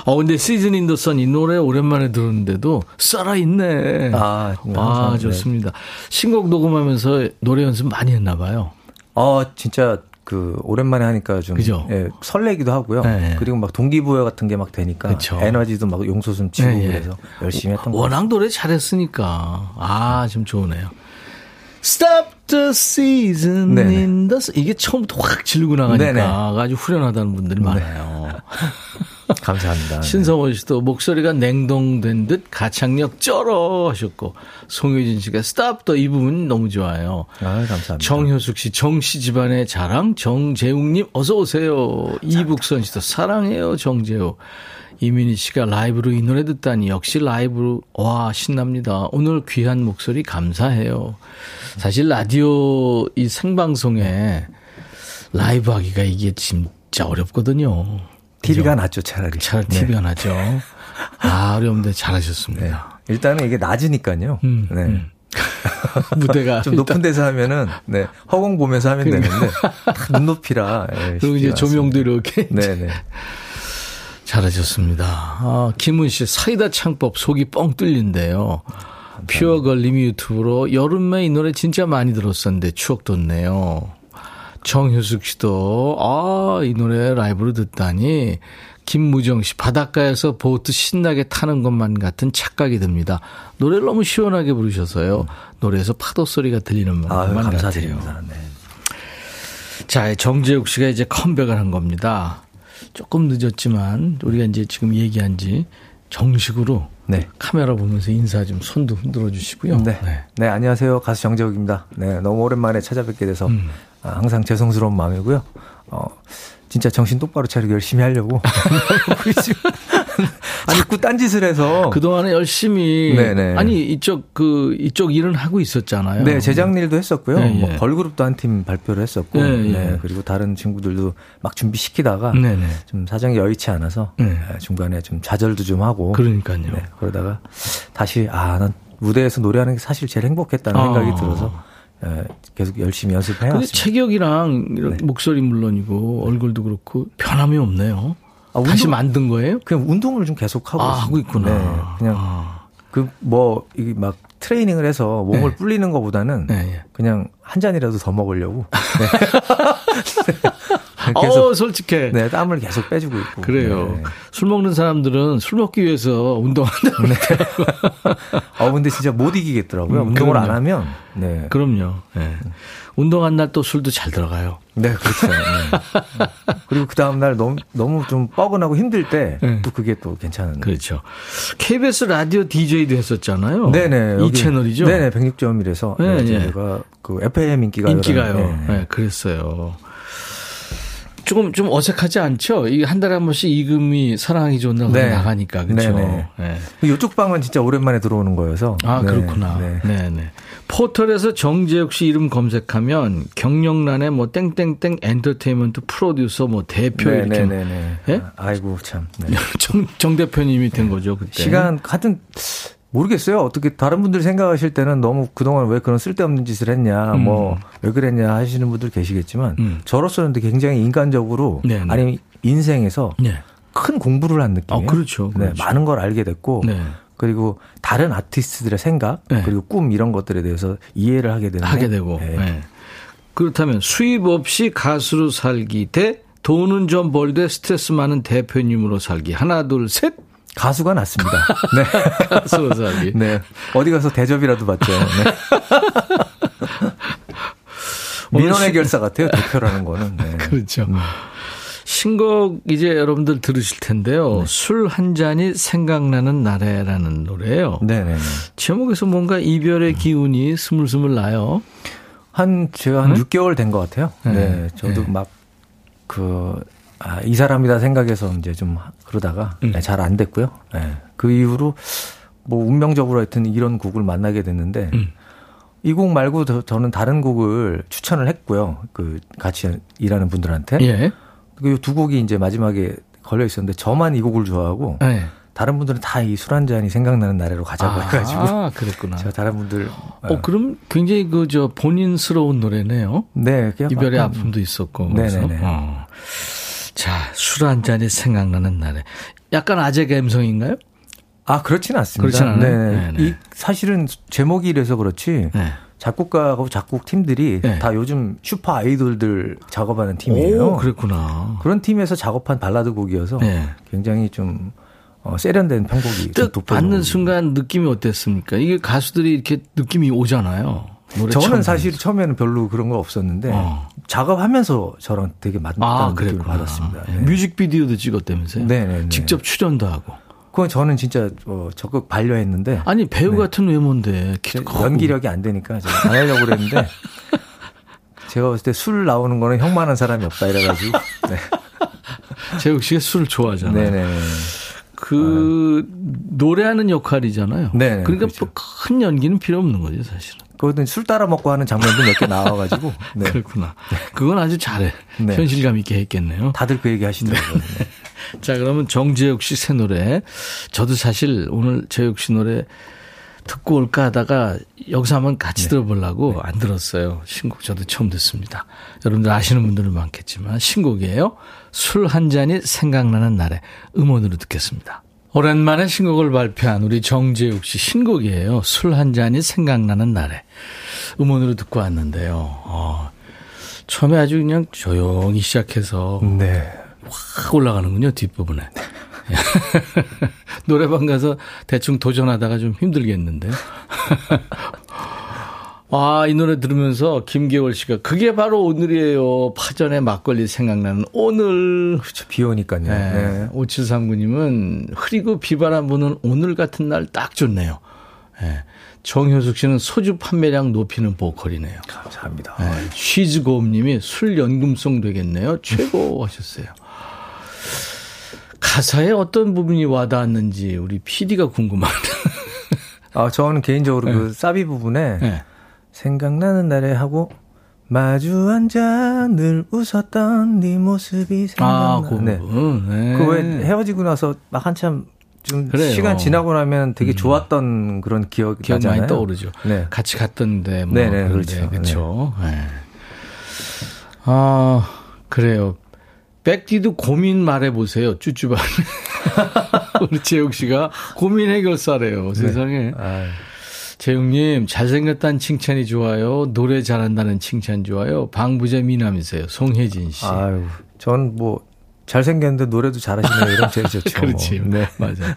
어, 근데 시즌 인더 선 이 노래 오랜만에 들었는데도 살아 있네. 아, 네, 아. 좋습니다. 신곡 녹음하면서 노래 연습 많이 했나 봐요. 어, 진짜 그 오랜만에 하니까 좀 그죠? 예, 설레기도 하고요. 네. 그리고 막 동기부여 같은 게 막 되니까 그쵸. 에너지도 막 용솟음 치고 네, 예. 그래서 열심히 했던 거 워낙 노래 잘했으니까. 아, 좀 좋으네요. Stop the season 네네. in the. 이게 처음부터 확 질고 나가니까 네네. 아주 후련하다는 분들이 많아요. 감사합니다. 네. 신성원 씨도 목소리가 냉동된 듯 가창력 쩔어 하셨고 송효진 씨가 the 이 부분 너무 좋아요. 아, 감사합니다. 정효숙 씨, 정씨 집안의 자랑, 정재욱님, 어서 오세요. 이북선 씨도 사랑해요, 정재욱. 이민희 씨가 라이브로 이 노래 듣다니 역시 라이브로, 와, 신납니다. 오늘 귀한 목소리 감사해요. 사실 라디오 이 생방송에 라이브 하기가 이게 진짜 어렵거든요. TV가 낫죠, 차라리. 잘 네. TV가 나죠. 아, 어려운데 네. 잘하셨습니다. 일단은 이게 낮으니까요. 음, 네. 음. 무대가 좀 높은 데서 하면은 네 허공 보면서 하면 되는데 다 눈높이라 예, 그리고 이제 조명도. 이렇게 네네 잘하셨습니다. 아, 김은 씨, 사이다 창법 속이 뻥 뚫린대요. 퓨어 걸림이 유튜브로 여름에 이 노래 진짜 많이 들었었는데 추억 돋네요. 정효숙 씨도, 아, 이 노래 라이브로 듣다니. 김무정 씨, 바닷가에서 보트 신나게 타는 것만 같은 착각이 듭니다. 노래를 너무 시원하게 부르셔서요. 노래에서 파도 소리가 들리는 것만. 감사드립니다. 네. 자, 정재욱 씨가 이제 컴백을 한 겁니다. 조금 늦었지만 우리가 이제 지금 얘기한 지 정식으로 네. 카메라 보면서 인사 좀 손도 흔들어 주시고요. 네. 네. 안녕하세요. 가수 정재욱입니다. 네, 너무 오랜만에 찾아뵙게 돼서 음. 아, 항상 죄송스러운 마음이고요. 어, 진짜 정신 똑바로 차리고 열심히 하려고. 아니, 그 딴짓을 해서. 그동안에 열심히 네네. 아니 이쪽 그 이쪽 일은 하고 있었잖아요. 네, 제작 일도 했었고요. 네, 뭐 예. 걸그룹도 한 팀 발표를 했었고, 네, 네, 예. 그리고 다른 친구들도 막 준비시키다가 네네. 좀 사정이 여의치 않아서 네. 에, 중간에 좀 좌절도 좀 하고, 그러니까요. 네, 그러다가 다시 아, 난 무대에서 노래하는 게 사실 제일 행복했다는 아. 생각이 들어서 에, 계속 열심히 연습해 왔습니다. 체격이랑 이런 네. 목소리 물론이고 얼굴도 그렇고 변함이 없네요. 아, 다시 운동- 만든 거예요? 그냥 운동을 좀 계속 하고 아. 하고 있구나. 네, 그냥 아. 그뭐 이게 막 트레이닝을 해서 몸을 네. 불리는 것보다는 네, 예. 그냥 한 잔이라도 더 먹으려고 네. 계속 어, 솔직해. 네, 땀을 계속 빼주고 있고. 그래요. 네. 술 먹는 사람들은 술 먹기 위해서 운동한다고. 어, 근데 진짜 못 이기겠더라고요. 음, 운동을 안 그럼요. 하면. 네. 그럼요. 예. 운동한 날 또 술도 잘 들어가요. 네, 그렇죠. 네. 그리고 그 다음날 너무, 너무 좀 뻐근하고 힘들 때또 네. 그게 또 괜찮은. 그렇죠. KBS 라디오 DJ도 했었잖아요. 네네. 이 여기- 채널이죠. 네네. 106.1에서. 네, 네, 네. 제가 그 FM 인기가요. 인기가요. 네. 네, 그랬어요. 조금 좀 어색하지 않죠? 이게 한 달에 한 번씩 이금이 사랑하기 좋은 날 네. 나가니까 그렇죠. 네네. 네. 이쪽 방은 진짜 오랜만에 들어오는 거여서. 아 네, 그렇구나. 네. 네. 네 포털에서 정재욱 씨 이름 검색하면 경력란에 뭐 땡땡땡 엔터테인먼트 프로듀서 뭐 대표 네, 이렇게 네, 네, 네. 예? 아이고 참. 네. 정, 정 대표님이 된 거죠 그때. 시간 하여튼 모르겠어요. 어떻게 다른 분들이 생각하실 때는 너무 그동안 왜 그런 쓸데없는 짓을 했냐, 음. 뭐왜 그랬냐 하시는 분들 계시겠지만 음. 저로서는 굉장히 인간적으로 네, 네. 아니면 인생에서 네. 큰 공부를 한 느낌이에요. 아, 그렇죠, 네, 그렇죠. 많은 걸 알게 됐고 네. 그리고 다른 아티스트들의 생각 네. 그리고 꿈 이런 것들에 대해서 이해를 하게 되는 하게 되고. 네. 네. 그렇다면 수입 없이 가수로 살기 대 돈은 좀 벌되 스트레스 많은 대표님으로 살기. 하나, 둘, 셋. 가수가 낫습니다. 네. 가수로 살기. 네. 어디 가서 대접이라도 받죠. 네. 민원의 결사 같아요. 대표라는 거는. 네. 그렇죠. 신곡 이제 여러분들 들으실 텐데요. 술한 잔이 생각나는 날에라는 노래예요. 네네네. 제목에서 뭔가 이별의 기운이 스물스물 나요. 한, 제가 한 6개월 된 것 같아요. 네. 네. 저도 네. 막, 그, 아, 이 사람이다 생각해서 이제 좀 그러다가 음. 잘안 됐고요. 네. 그 이후로 뭐 운명적으로 하여튼 이런 곡을 만나게 됐는데 음. 이곡 말고 저, 저는 다른 곡을 추천을 했고요. 그 같이 일하는 분들한테. 예. 그두 곡이 이제 마지막에 걸려 있었는데 저만 이 곡을 좋아하고 네. 다른 분들은 다 이 술 한 잔이 생각나는 나래로 가자고 해가지고 아, 그랬구나. 제가 다른 분들 어, 그럼 굉장히 그, 저, 본인스러운 노래네요. 네 그냥 이별의 아픔도 있었고. 그래서. 네네네. 어. 자, 술 한 잔이 생각나는 날에. 약간 아재 감성인가요? 아, 그렇진 않습니다. 그렇진 않아요? 네. 네네. 이 사실은 제목이 이래서 그렇지. 네. 작곡가하고 작곡 팀들이 네. 다 요즘 슈퍼 아이돌들 작업하는 팀이에요. 오, 그랬구나. 그런 팀에서 작업한 발라드 곡이어서 네. 굉장히 좀 어, 세련된 편곡이 돋보이는 받는. 순간 느낌이 어땠습니까? 이게 가수들이 이렇게 느낌이 오잖아요. 노래 처음 저는 사실. 처음에는 별로 그런 거 없었는데 어. 작업하면서 저랑 되게 맞다는 아, 느낌을. 받았습니다. 예. 네. 뮤직비디오도 찍었다면서요? 네, 네, 네. 직접 출연도 하고. 그건 저는 진짜 어, 적극 반려했는데 아니 배우 같은 외모인데. 연기력이 안 되니까 제가 안 하려고 그랬는데 제가 봤을 때 술 나오는 거는 형만한 사람이 없다 이래가지고 네. 재욱 씨가 술을 좋아하잖아요. 네네 그 노래하는 역할이잖아요. 네, 그러니까 그렇죠. 뭐큰 연기는 필요 없는 거죠, 사실은. 그거는 술 따라 먹고 하는 장면도 몇 개 나와가지고 네. 그렇구나. 그건 아주 잘해. 네. 현실감 있게 했겠네요. 다들 그 얘기 하시더라고요. 네. 자, 그러면 정재욱 씨 새 노래. 저도 사실 오늘 재욱 씨 노래 듣고 올까 하다가 여기서 한번 같이 네. 들어보려고 안 들었어요. 신곡 저도 처음 듣습니다. 여러분들 아시는 분들은 많겠지만 신곡이에요. 술 한 잔이 생각나는 날에 음원으로 듣겠습니다. 오랜만에 신곡을 발표한 우리 정재욱 씨 신곡이에요. 술 한 잔이 생각나는 날에 음원으로 듣고 왔는데요. 어, 처음에 아주 그냥 조용히 시작해서 네. 확 올라가는군요, 뒷부분에. 노래방 가서 대충 도전하다가 좀 힘들겠는데. 아, 이 노래 들으면서 김계월 씨가 그게 바로 오늘이에요. 파전의 막걸리 생각나는 오늘. 그렇죠. 비 오니까요. 네. 네. 5739님은 흐리고 비바람 부는 오늘 같은 날 딱 좋네요. 네. 정효숙 씨는 소주 판매량 높이는 보컬이네요. 감사합니다. 네. 쉬즈고음님이 술 연금송 되겠네요. 최고 하셨어요. 가사에 어떤 부분이 와닿았는지 우리 PD가 궁금합니다. 아, 저는 개인적으로 그 사비 부분에 네. 생각나는 날에 하고 마주 앉아 늘 웃었던 네 모습이 아, 생각나. 그 네. 부분. 네. 그왜 헤어지고 나서 막 한참 좀 그래요. 음. 시간 지나고 나면 되게 좋았던 그런 기억이 기억 나잖아요. 많이 떠오르죠. 네. 같이 갔던데 뭐 네네, 그런데 그렇죠. 그렇죠. 네. 아 그래요. 백디도 고민 말해보세요. 쭈쭈바. 우리 재욱 씨가 고민 해결사래요. 세상에. 아, 재욱님, 잘생겼다는 칭찬이 좋아요. 노래 잘한다는 칭찬 좋아요. 방부제 미남이세요. 송혜진 씨. 아유, 전 뭐 잘생겼는데 노래도 잘하시네요. 이런 제일 좋죠. 그렇지. 뭐. 네. 맞아.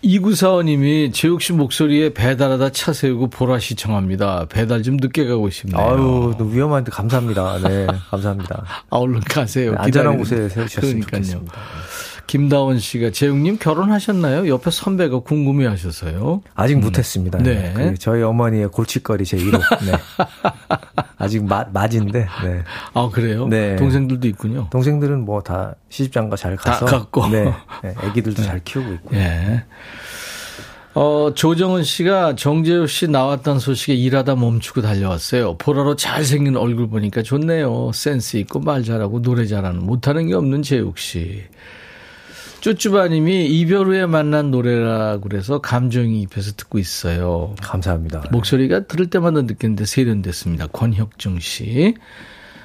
이구사원님이 재욱 씨 목소리에 배달하다 차 세우고 보라 시청합니다. 배달 좀 늦게 가고 싶네요. 아유, 너무 위험한데 감사합니다. 네, 감사합니다. 아, 얼른 가세요. 네, 안전한 기다리는- 곳에 세우셨으면 그러니까요. 좋겠습니다. 김다원 씨가 재욱님 결혼하셨나요? 옆에 선배가 궁금해 하셔서요. 아직 못했습니다. 네. 그 저희 어머니의 골칫거리 제 1호. 네. 아직 마, 맞인데. 네. 아 그래요? 네. 동생들도 있군요. 동생들은 뭐 다 시집장가 잘다 가서. 갔고. 네. 네. 애기들도 잘 키우고 있고. 예. 어, 조정은 씨가 정재우 씨 나왔다는 소식에 일하다 멈추고 달려왔어요. 보라로 잘생긴 얼굴 보니까 좋네요. 센스 있고 말 잘하고 노래 잘하는 못하는 게 없는 재욱 씨. 쭈쭈바님이 이별 후에 만난 노래라 그래서 감정이입해서 듣고 있어요. 감사합니다. 목소리가 들을 때마다 느끼는데 세련됐습니다. 권혁중 씨.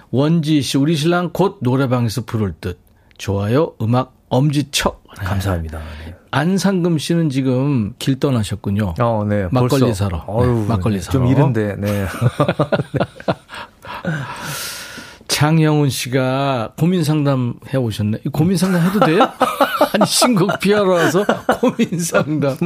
원지 씨, 우리 신랑 곧 노래방에서 부를 듯. 좋아요. 음악 엄지척. 네. 감사합니다. 네. 안상금 씨는 지금 길 떠나셨군요. 어, 네. 막걸리 벌써. 사러. 어휴, 네, 막걸리 네. 사러. 좀 이른데, 네. 장영훈 씨가 고민 상담 해 오셨네. 이 고민 상담 해도 돼요? 아니 신곡 피하러 와서 고민 상담.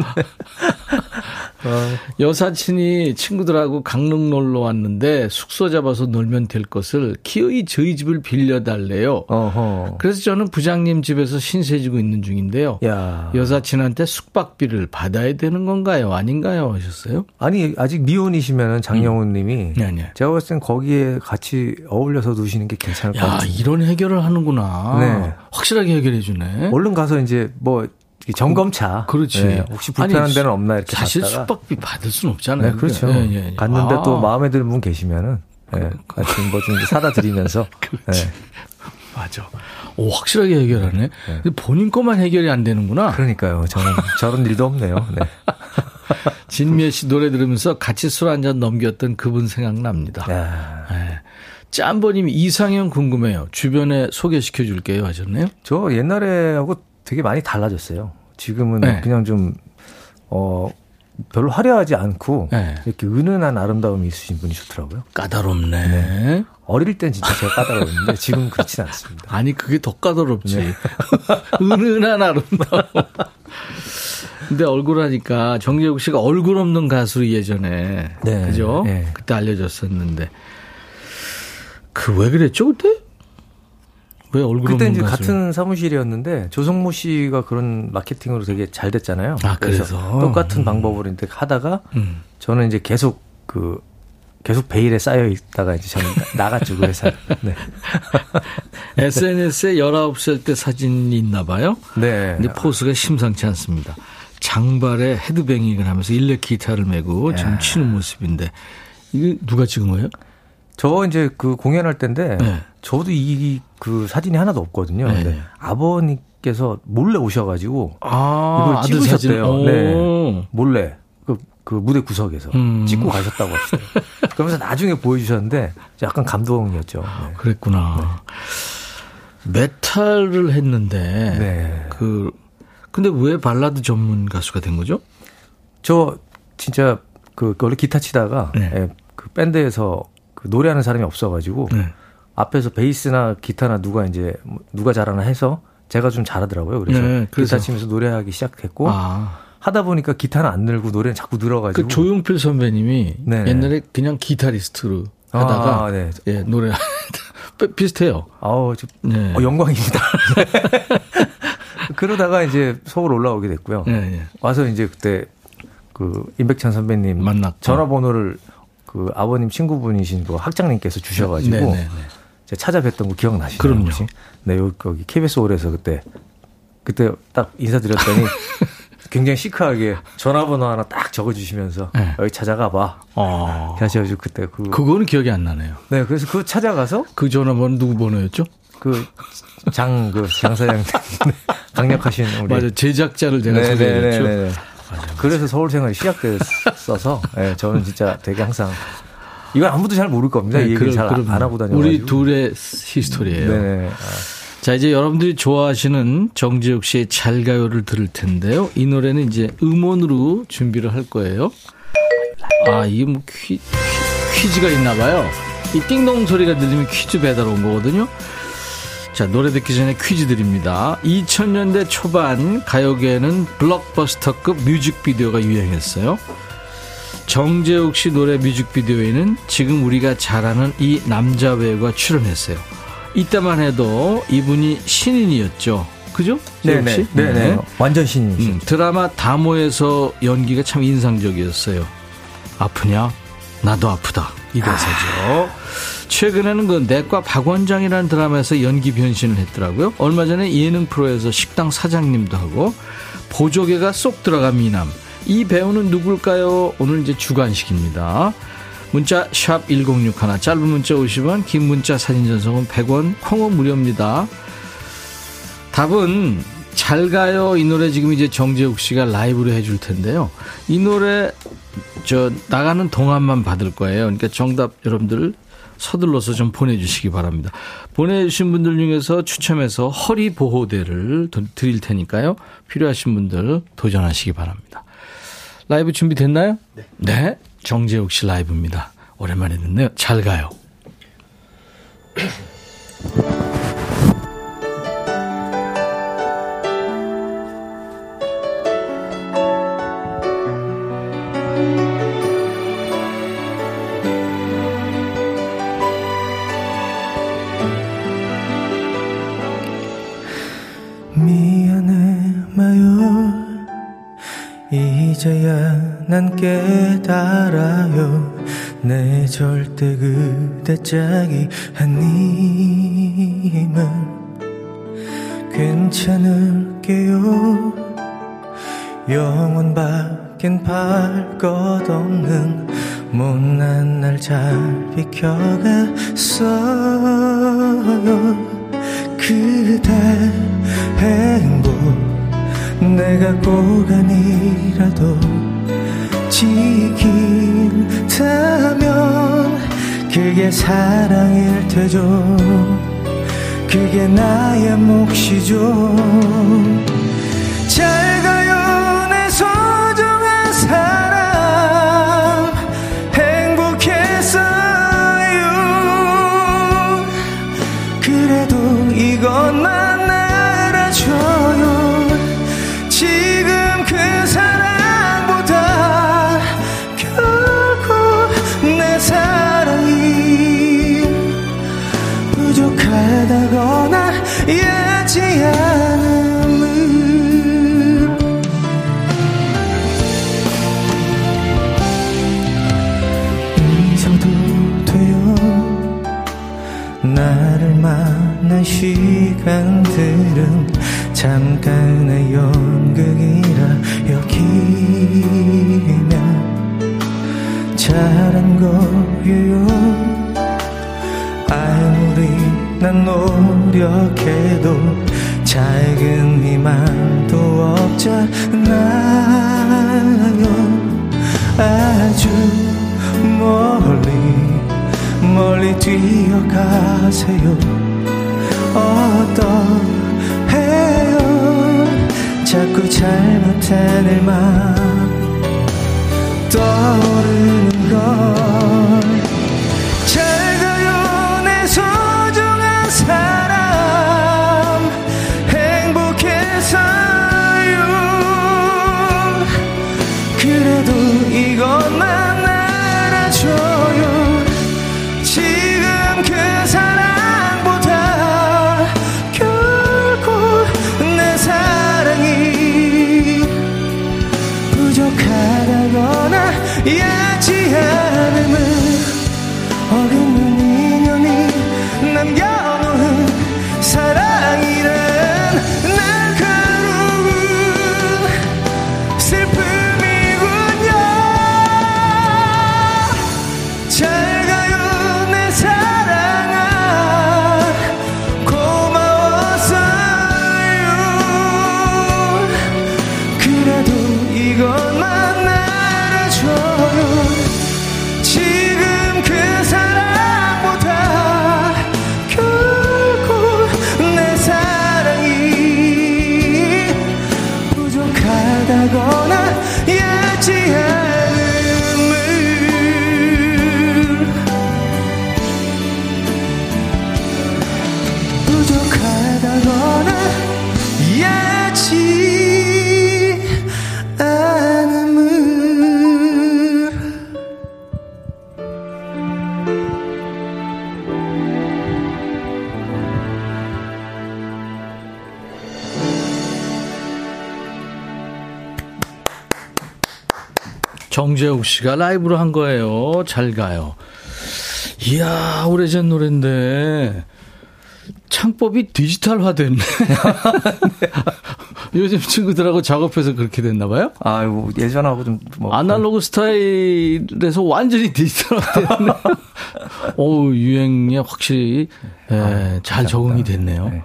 여사친이 친구들하고 강릉 놀러 왔는데 숙소 잡아서 놀면 될 것을 기어이 저희 집을 빌려달래요. 어허. 그래서 저는 부장님 집에서 신세 지고 있는 중인데요. 야. 여사친한테 숙박비를 받아야 되는 건가요? 아닌가요? 하셨어요? 아니, 아직 미혼이시면은 장영훈 님이. 네, 네. 제가 봤을 땐 거기에 같이 어울려서 두시는 게 괜찮을 것 야, 같아요. 이런 해결을 하는구나. 네. 확실하게 해결해 주네. 얼른 가서 이제 뭐 점검차. 그렇지. 네, 혹시 불편한 아니, 데는 없나 이렇게 사실 봤다가. 숙박비 받을 수는 없잖아요. 네, 그렇죠. 예, 예, 예. 갔는데 아, 또 마음에 드는 분 계시면은 네, 같이 뭐좀 사다 드리면서 그렇지. 네. 맞아. 오, 확실하게 해결하네. 근데 본인 것만 해결이 안 되는구나. 그러니까요. 저는 저런 일도 없네요. 네. 진미애 씨 노래 들으면서 같이 술 한 잔 넘겼던 그분 생각납니다. 야, 예. 짬버님이 이상형 궁금해요. 주변에 소개시켜 줄게요 하셨네요. 저 옛날에 하고 되게 많이 달라졌어요. 지금은 네. 그냥 좀, 어, 별로 화려하지 않고 네. 이렇게 은은한 아름다움이 있으신 분이 좋더라고요. 까다롭네. 어릴 땐 진짜 제가 까다로웠는데 지금 그렇진 않습니다. 아니 그게 더 까다롭지. 네. 은은한 아름다움. 근데 얼굴 하니까 정재욱 씨가 얼굴 없는 가수 예전에 네. 그죠? 네. 그때 알려졌었는데 그 왜 그랬죠 그때? 왜 얼굴 그때 이제 가수? 같은 사무실이었는데 조성모 씨가 그런 마케팅으로 되게 잘 됐잖아요. 아, 그래서? 똑같은 음. 방법으로 이제 하다가 음. 저는 이제 계속 그 계속 베일에 쌓여 있다가 이제 저는 나- 나갔죠 그 회사. 네. SNS에 19살 때 사진이 있나 봐요. 네. 근데 포스가 심상치 않습니다. 장발에 헤드뱅잉을 하면서 일렉 기타를 메고 지금 치는 모습인데 이게 누가 찍은 거예요? 저 이제 그 공연할 때인데 네. 저도 이 그 사진이 하나도 없거든요. 네. 근데 아버님께서 몰래 오셔가지고 아, 이걸 찍으셨대요. 네. 오. 몰래 그, 그 무대 구석에서 음. 찍고 가셨다고 하시더라고요. 그러면서 나중에 보여주셨는데 약간 감동이었죠. 네. 그랬구나. 메탈을 했는데 네. 그 근데 왜 발라드 전문 가수가 된 거죠? 저 진짜 그 원래 기타 치다가 네. 예, 그 밴드에서 그 노래하는 사람이 없어가지고 네. 앞에서 베이스나 기타나 누가 이제 뭐 누가 잘하나 해서 제가 좀 잘하더라고요. 그래서, 네, 그래서. 기타 치면서 노래하기 시작했고 아, 하다 보니까 기타는 안 늘고 노래는 자꾸 늘어가지고 그 조용필 선배님이 네. 옛날에 그냥 기타리스트로 하다가 아, 네. 예, 노래 비슷해요. 아우 저, 네. 어, 영광입니다. 그러다가 이제 서울 올라오게 됐고요. 예, 예. 와서 이제 그때 그 임백찬 선배님 만났고. 전화번호를 그 아버님 친구분이신 그 학장님께서 주셔가지고 네, 네, 네. 제가 찾아뵀던 거 기억나시죠? 그럼요. 혹시? 네, 여기 거기 KBS 홀에서 그때 그때 딱 인사드렸더니 굉장히 시크하게 전화번호 하나 딱 적어주시면서 네. 여기 찾아가 봐. 어. 하셔가지고 그때 그, 그거는 기억이 안 나네요. 네 그래서 그 찾아가서 그 전화번호 누구 번호였죠? 그 장그 장사장 강력하신 우리 맞아 제작자를 제가 소개해줬죠. 네, 네, 네. 그래서 서울 생활이 시작됐어서 네, 저는 진짜 되게 항상 이건 아무도 잘 모를 겁니다. 이 얘기를 잘 안 하고 다녀가지고. 우리 둘의 히스토리예요. 네. 자, 이제 여러분들이 좋아하시는 정지욱 씨의 잘가요를 들을 텐데요. 이 노래는 이제 음원으로 준비를 할 거예요. 아, 이게 뭐 퀴, 퀴, 즈가 있나 봐요. 이 띵동 소리가 들리면 퀴즈 배달 온 거거든요. 자, 노래 듣기 전에 퀴즈 드립니다. 2000년대 초반 가요계에는 블록버스터급 뮤직비디오가 유행했어요. 정재욱 씨 노래 뮤직비디오에는 지금 우리가 잘 아는 이 남자 배우가 출연했어요. 이때만 해도 이분이 신인이었죠. 그죠? 네네. 씨? 네네. 완전 신이시. 음, 드라마 다모에서 연기가 참 인상적이었어요. 아프냐? 나도 아프다. 이 대사죠. 최근에는 그 내과 박원장이라는 드라마에서 연기 변신을 했더라고요. 얼마 전에 예능 프로에서 식당 사장님도 하고 보조개가 쏙 들어간 미남. 이 배우는 누굴까요? 오늘 이제 주관식입니다. 문자 샵 1061, 짧은 문자 50원, 긴 문자 사진 전송은 100원, 콩은 무료입니다. 답은 잘 가요 이 노래 지금 이제 정재욱 씨가 라이브로 해줄 텐데요. 이 노래 저 나가는 동안만 받을 거예요. 그러니까 정답 여러분들 서둘러서 좀 보내주시기 바랍니다. 보내주신 분들 중에서 추첨해서 허리 보호대를 도- 드릴 테니까요. 필요하신 분들 도전하시기 바랍니다. 라이브 준비됐나요? 네. 정재욱 씨 라이브입니다. 오랜만에 듣네요. 잘 가요. 이제야 난 깨달아요. 내 절대 그대 짝이 아님을 괜찮을게요. 영원 밖엔 발것 없는 못난 날 잘 비켜갔어요. 그대 행복 내가 꼭 아니라도 지킨다면 그게 사랑일 테죠. 그게 나의 몫이죠. 잘 시간들은 잠깐의 연극이라 여기면 잘한 거예요. 아무리 난 노력해도 작은 희망도 없잖아요. 아주 멀리 멀리 뛰어가세요 어떠해요 자꾸 잘못한 일만 떠오르는 걸 정재욱 씨가 라이브로 한 거예요. 잘 가요. 이야, 오래전 노래인데, 창법이 디지털화 됐네. 요즘 친구들하고 작업해서 그렇게 됐나 봐요? 아이고 예전하고 좀 뭐 아날로그 스타일에서 완전히 디지털화 됐네. 오, 유행에 확실히 예, 잘 적응이 됐네요. 네.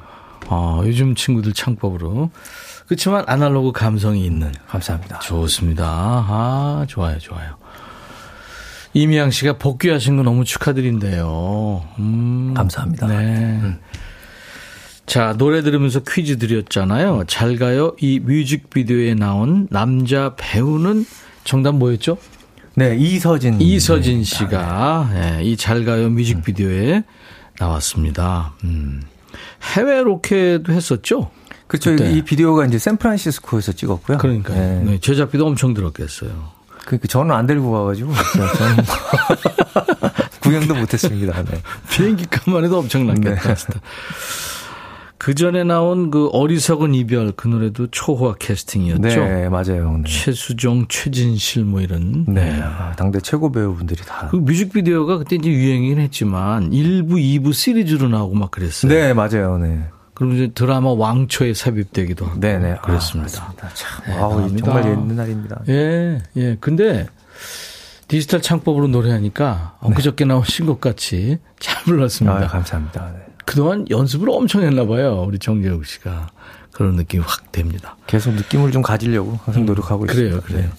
아, 요즘 친구들 창법으로. 그렇지만 아날로그 감성이 있는. 감사합니다. 좋습니다. 아, 좋아요, 좋아요. 이미양 씨가 복귀하신 거 너무 축하드린대요. 음, 감사합니다. 네. 자, 노래 들으면서 퀴즈 드렸잖아요. 잘 가요. 이 뮤직비디오에 나온 남자 배우는 정답 뭐였죠? 네 이서진 이서진 씨가 예, 이잘 가요 뮤직비디오에 나왔습니다. 음. 해외 로켓도 했었죠? 그렇죠. 그때. 이 비디오가 이제 샌프란시스코에서 찍었고요. 그러니까요. 네. 네, 제작비도 엄청 들었겠어요. 그러니까 저는 안 데리고 가가지고 저는 구경도 못했습니다. 네. 비행기 값만 해도 엄청났겠다. 진짜. 그 전에 나온 그 어리석은 이별 그 노래도 초호화 캐스팅이었죠. 네, 맞아요. 네. 최수종, 최진실 뭐 이런. 네. 아, 당대 최고 배우분들이 다. 그 뮤직비디오가 그때 이제 유행이긴 했지만 1부, 2부 시리즈로 나오고 막 그랬어요. 네, 맞아요. 네. 그럼 이제 드라마 왕초에 삽입되기도 하고. 네네. 그랬습니다. 아. 참. 네, 아우, 감사합니다. 정말 옛날입니다. 예, 예. 근데 디지털 창법으로 노래하니까 엊그저께 나온 신곡 같이 잘 불렀습니다. 아, 감사합니다. 네. 그동안 연습을 엄청 했나 봐요. 우리 정재욱 씨가. 그런 느낌이 확 됩니다. 계속 느낌을 좀 가지려고 항상 노력하고 있습니다. 그래요, 그래요.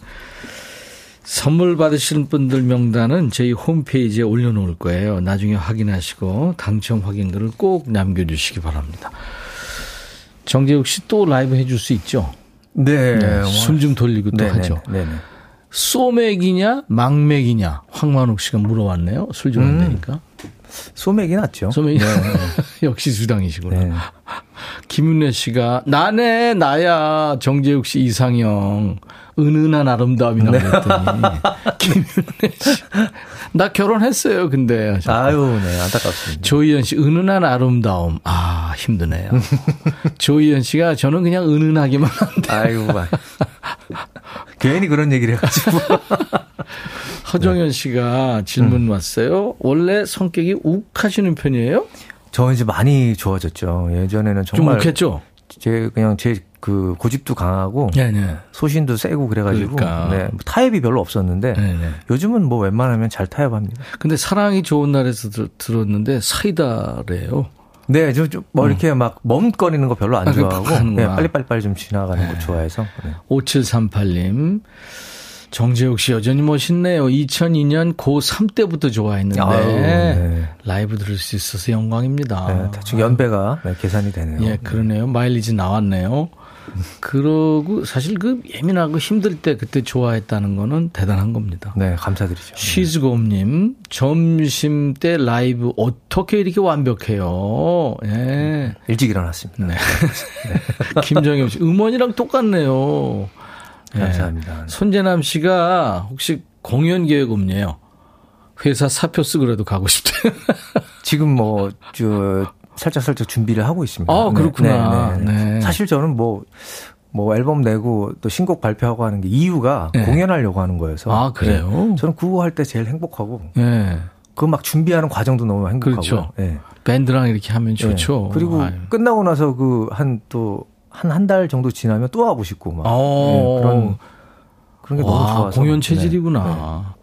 선물 받으시는 분들 명단은 저희 홈페이지에 올려놓을 거예요. 나중에 확인하시고 당첨 확인글을 꼭 남겨주시기 바랍니다. 정재욱 씨 또 라이브 해줄 수 있죠? 네. 네, 숨 좀 돌리고 또 네네, 하죠. 네네. 소맥이냐 망맥이냐 황만욱 씨가 물어봤네요. 술 좋아한다니까. 소맥이 낫죠. 소맥이 네. 역시 주당이시구나. 네. 김윤래 씨가 나네 나야 정재욱 씨 이상형 은은한 아름다움이라고 네. 그랬더니 김윤래 씨나 결혼했어요 근데 하셨고. 아유, 네. 안타깝습니다. 조희연 씨 은은한 아름다움 아 힘드네요. 조희연 씨가 저는 그냥 은은하기만 한데 아이고, 막. 괜히 그런 얘기를 해 가지고. 허정현 씨가 질문 음. 왔어요. 원래 성격이 욱하시는 편이에요? 저 이제 많이 좋아졌죠. 예전에는 좀 정말. 욱했죠? 제, 그냥 제 그 고집도 강하고. 네네. 소신도 세고 그래가지고. 그러니까. 네. 뭐 타협이 별로 없었는데. 네네. 요즘은 뭐 웬만하면 잘 타협합니다. 근데 사랑이 좋은 날에서 들, 들었는데 사이다래요. 네, 저, 저, 뭐, 이렇게 막, 멈거리는 거 별로 안 아, 좋아하고. 네, 빨리빨리빨리 좀 지나가는 거 좋아해서. 네. 5738님. 정재욱 씨 여전히 멋있네요. 2002년 고3 때부터 좋아했는데 아유, 네. 라이브 들을 수 있어서 영광입니다. 네, 대충 연배가 네, 계산이 되네요. 예, 그러네요. 마일리지 나왔네요. 그러고 사실 그 예민하고 힘들 때 그때 좋아했다는 거는 대단한 겁니다. 네, 감사드리죠. 시즈곰님, 점심 때 라이브 어떻게 이렇게 완벽해요? 예. 일찍 일어났습니다. 네. 김정엽 씨, 음원이랑 똑같네요. 예. 감사합니다. 손재남 씨가 혹시 공연 계획 없네요. 회사 사표 쓰고라도 가고 싶대요. 지금 뭐, 저, 살짝 살짝 준비를 하고 있습니다. 아, 그렇구나. 네, 네, 네. 네. 사실 저는 뭐, 뭐 앨범 내고 또 신곡 발표하고 하는 게 이유가 네. 공연하려고 하는 거여서. 아, 그래요? 네. 저는 그거 할 때 제일 행복하고, 예. 그막 준비하는 과정도 너무 행복하고. 그렇죠. 네. 밴드랑 이렇게 하면 좋죠. 네. 그리고 아유. 끝나고 나서 그 한 또, 한 한 달 정도 지나면 또 하고 싶고 막. 어. 네, 그런, 그런 게 너무 와, 좋아서. 공연 네. 체질이구나.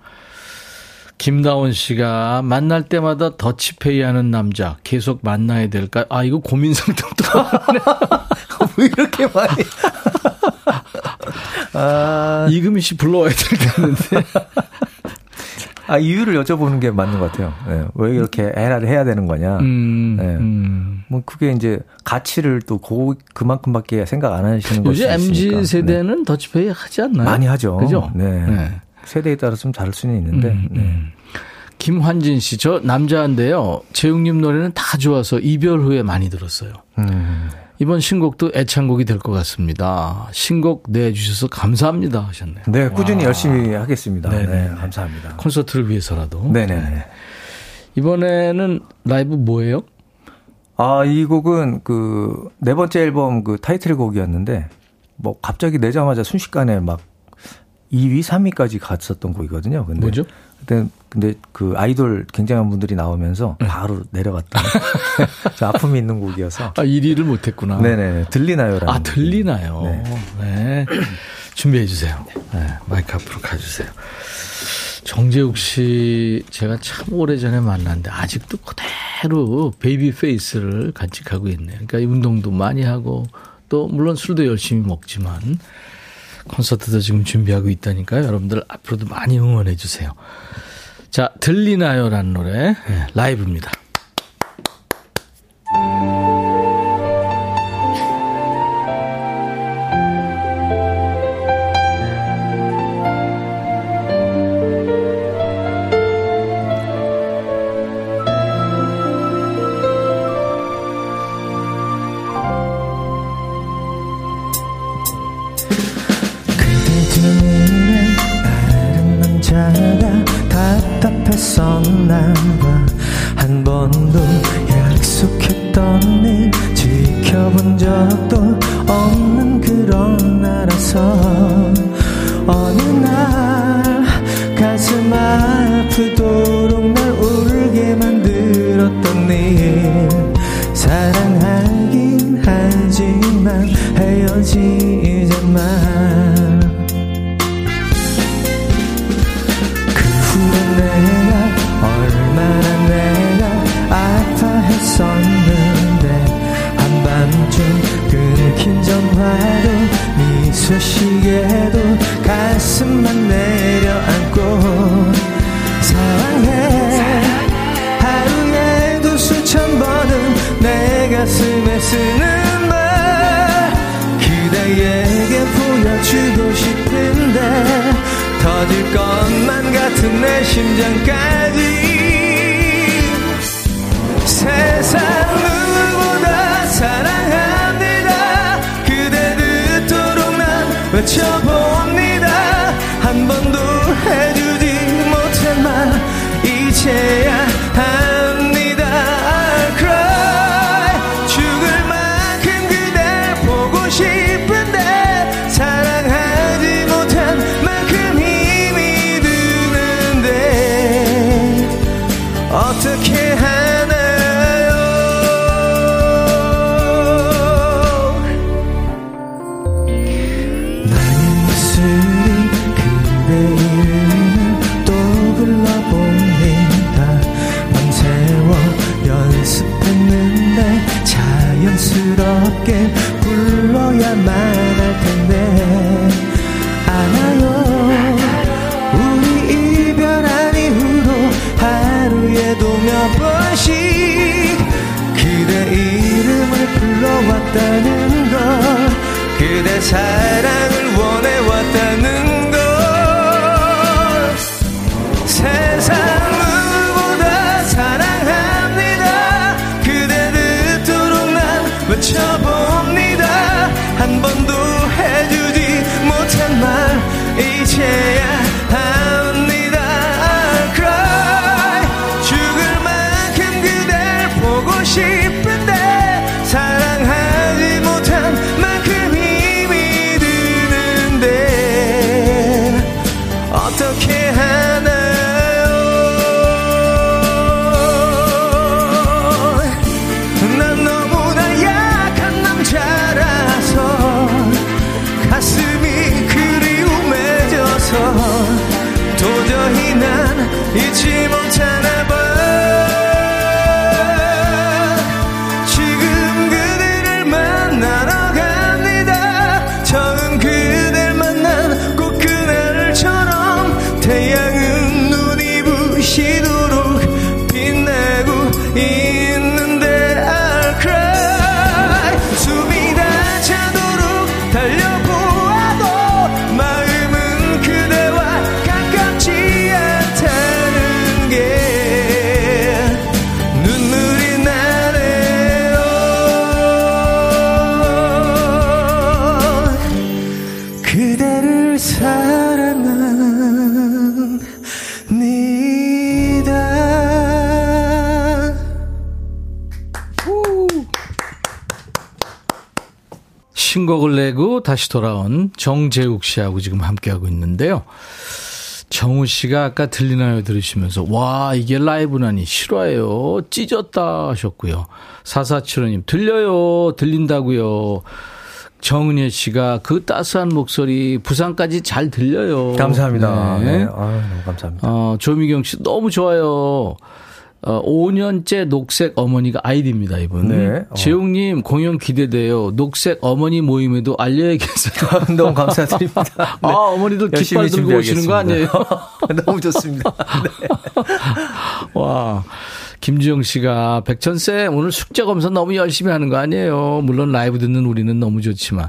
김다원 씨가 만날 때마다 더치페이 하는 남자 계속 만나야 될까? 아, 이거 고민 상담도. 왜 이렇게 많이. 아, 이금희 씨 불러와야 되겠는데. 아, 이유를 여쭤보는 게 맞는 것 같아요. 네, 왜 이렇게 해야, 해야 되는 거냐. 음, 네. 음. 뭐, 그게 이제 가치를 또 고, 그만큼밖에 생각 안 하시는 거죠. 요즘 MZ 세대는 더치페이 하지 않나요? 많이 하죠. 그죠? 네. 네. 세대에 따라 좀 다를 수는 있는데. 음, 네. 음. 김환진 씨, 저 남자인데요. 재웅님 노래는 다 좋아서 이별 후에 많이 들었어요. 음. 이번 신곡도 애창곡이 될 것 같습니다. 신곡 내주셔서 감사합니다 하셨네요. 네, 꾸준히 와. 열심히 하겠습니다. 네네. 네, 감사합니다. 콘서트를 위해서라도. 네네. 이번에는 라이브 뭐예요? 아, 이 곡은 그 네 번째 앨범 그 타이틀곡이었는데 뭐 갑자기 내자마자 순식간에 막 2위, 3위까지 갔었던 곡이거든요. 근데 뭐죠? 그때 근데 그 아이돌 굉장한 분들이 나오면서 네. 바로 내려갔다. 저 아픔이 있는 곡이어서. 아, 1위를 못했구나. 네네. 들리나요라는. 아, 들리나요? 네. 네. 준비해 주세요. 네, 마이크 앞으로 가주세요. 정재욱 씨, 제가 참 오래전에 만났는데, 아직도 그대로 베이비 페이스를 간직하고 있네요. 그러니까 운동도 많이 하고, 또, 물론 술도 열심히 먹지만, 콘서트도 지금 준비하고 있다니까요. 여러분들 앞으로도 많이 응원해 주세요. 자, 들리나요? 라는 노래, 네, 라이브입니다. 신전화도 미소시계도 가슴만 내려앉고 사랑해, 하루에도 수천 번은 내 가슴에 쓰는 말 그대에게 보여주고 싶은데 터질 것만 같은 내 심장까지. 세상 난 다시 돌아온 정재욱 씨하고 지금 함께하고 있는데요. 정우 씨가 아까 들리나요 들으시면서 와 이게 라이브라니 실화예요 찢었다 하셨고요 4475님 들려요 들린다고요 정은혜 씨가 그 따스한 목소리 부산까지 잘 들려요 감사합니다. 네. 네. 아유, 너무 감사합니다. 어, 조미경 씨 너무 좋아요. 어, 5년째 녹색 어머니가 아이디입니다, 이분. 네. 어. 재웅님 공연 기대돼요. 녹색 어머니 모임에도 알려야겠어요. 너무 감사드립니다. 아, 어머니들 깃발 들고 오시는 거 아니에요? 너무 좋습니다. 네. 와. 김주영 씨가 백천쌤 오늘 숙제 검사 너무 열심히 하는 거 아니에요? 물론 라이브 듣는 우리는 너무 좋지만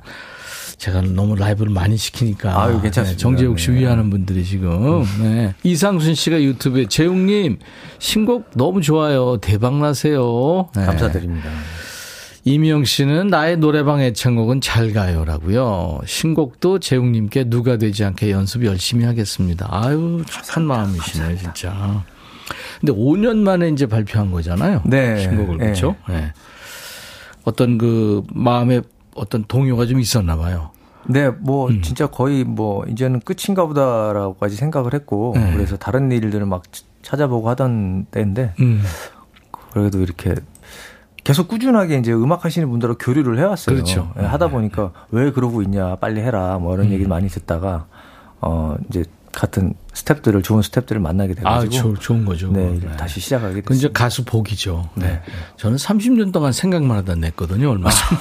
제가 너무 라이브를 많이 시키니까 아유, 괜찮습니다. 네, 정재욱 씨 네. 위하는 분들이 지금 네. 이상순 씨가 유튜브에 재웅님 신곡 너무 좋아요 대박 나세요. 네. 감사드립니다. 이미영 씨는 나의 노래방 애창곡은 잘 가요라고요. 신곡도 재웅님께 누가 되지 않게 연습 열심히 하겠습니다. 아유 착한 마음이시네 진짜. 근데 5년 만에 이제 발표한 거잖아요. 네. 신곡을 네. 그렇죠. 네. 어떤 그 마음에 어떤 동요가 좀 있었나 봐요. 네, 뭐 음. 진짜 거의 뭐 이제는 끝인가 보다라고까지 생각을 했고 네. 그래서 다른 일들을 막 찾아보고 하던 때인데 음. 그래도 이렇게 계속 꾸준하게 이제 음악 하시는 분들하고 교류를 해왔어요. 그렇죠. 예, 하다 보니까 왜 그러고 있냐, 빨리 해라, 뭐 이런 음. 얘기를 많이 듣다가 어 이제 같은 스탭들을 좋은 스탭들을 만나게 아, 돼가지고 조, 좋은 거죠. 네. 이제 다시 시작하게 그 이제. 가수 복이죠. 네. 저는 30년 동안 생각만 하다 냈거든요, 얼마 전에.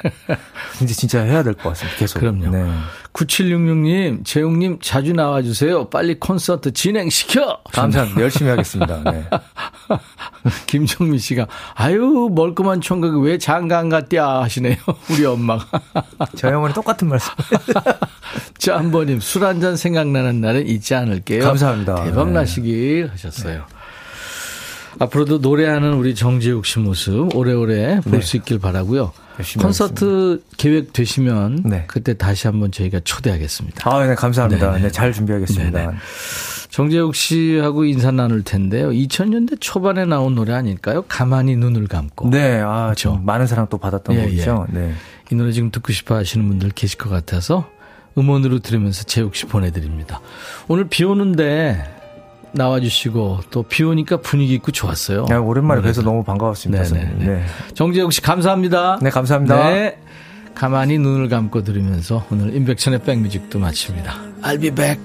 이제 진짜 해야 될 것 같습니다. 계속. 그럼요. 네. 9766님, 재웅님 자주 나와주세요. 빨리 콘서트 진행시켜! 감사합니다. 열심히 하겠습니다. 네. 김정민 씨가, 아유, 멀끔한 총각이 왜 장가 안 갔냐 하시네요. 우리 엄마가. 저희 어머니 똑같은 말씀. 자, 한 번님, 술 한 잔 생각나는 날은 잊지 않을게요. 감사합니다. 대박 네. 나시길 하셨어요. 앞으로도 노래하는 우리 정재욱 씨 모습 오래오래 볼 네. 수 있길 바라고요. 콘서트 계획 되시면 네. 그때 다시 한번 저희가 초대하겠습니다. 아, 네, 감사합니다. 네네. 네, 잘 준비하겠습니다. 네네. 정재욱 씨하고 인사 나눌 텐데요. 2000년대 초반에 나온 노래 아닐까요? 가만히 눈을 감고. 네, 아, 그렇죠. 좀 많은 사랑 또 받았던 예, 곡이죠. 네. 이 노래 지금 듣고 싶어 하시는 분들 계실 것 같아서 음원으로 들으면서 제욱씨 보내드립니다. 오늘 비 오는데 나와주시고 또 비 오니까 분위기 있고 좋았어요. 야, 오랜만에 그래서 너무 반가웠습니다. 네. 정재욱 씨 감사합니다. 네, 감사합니다. 네. 가만히 눈을 감고 들으면서 오늘 임백천의 백뮤직도 마칩니다. I'll be back.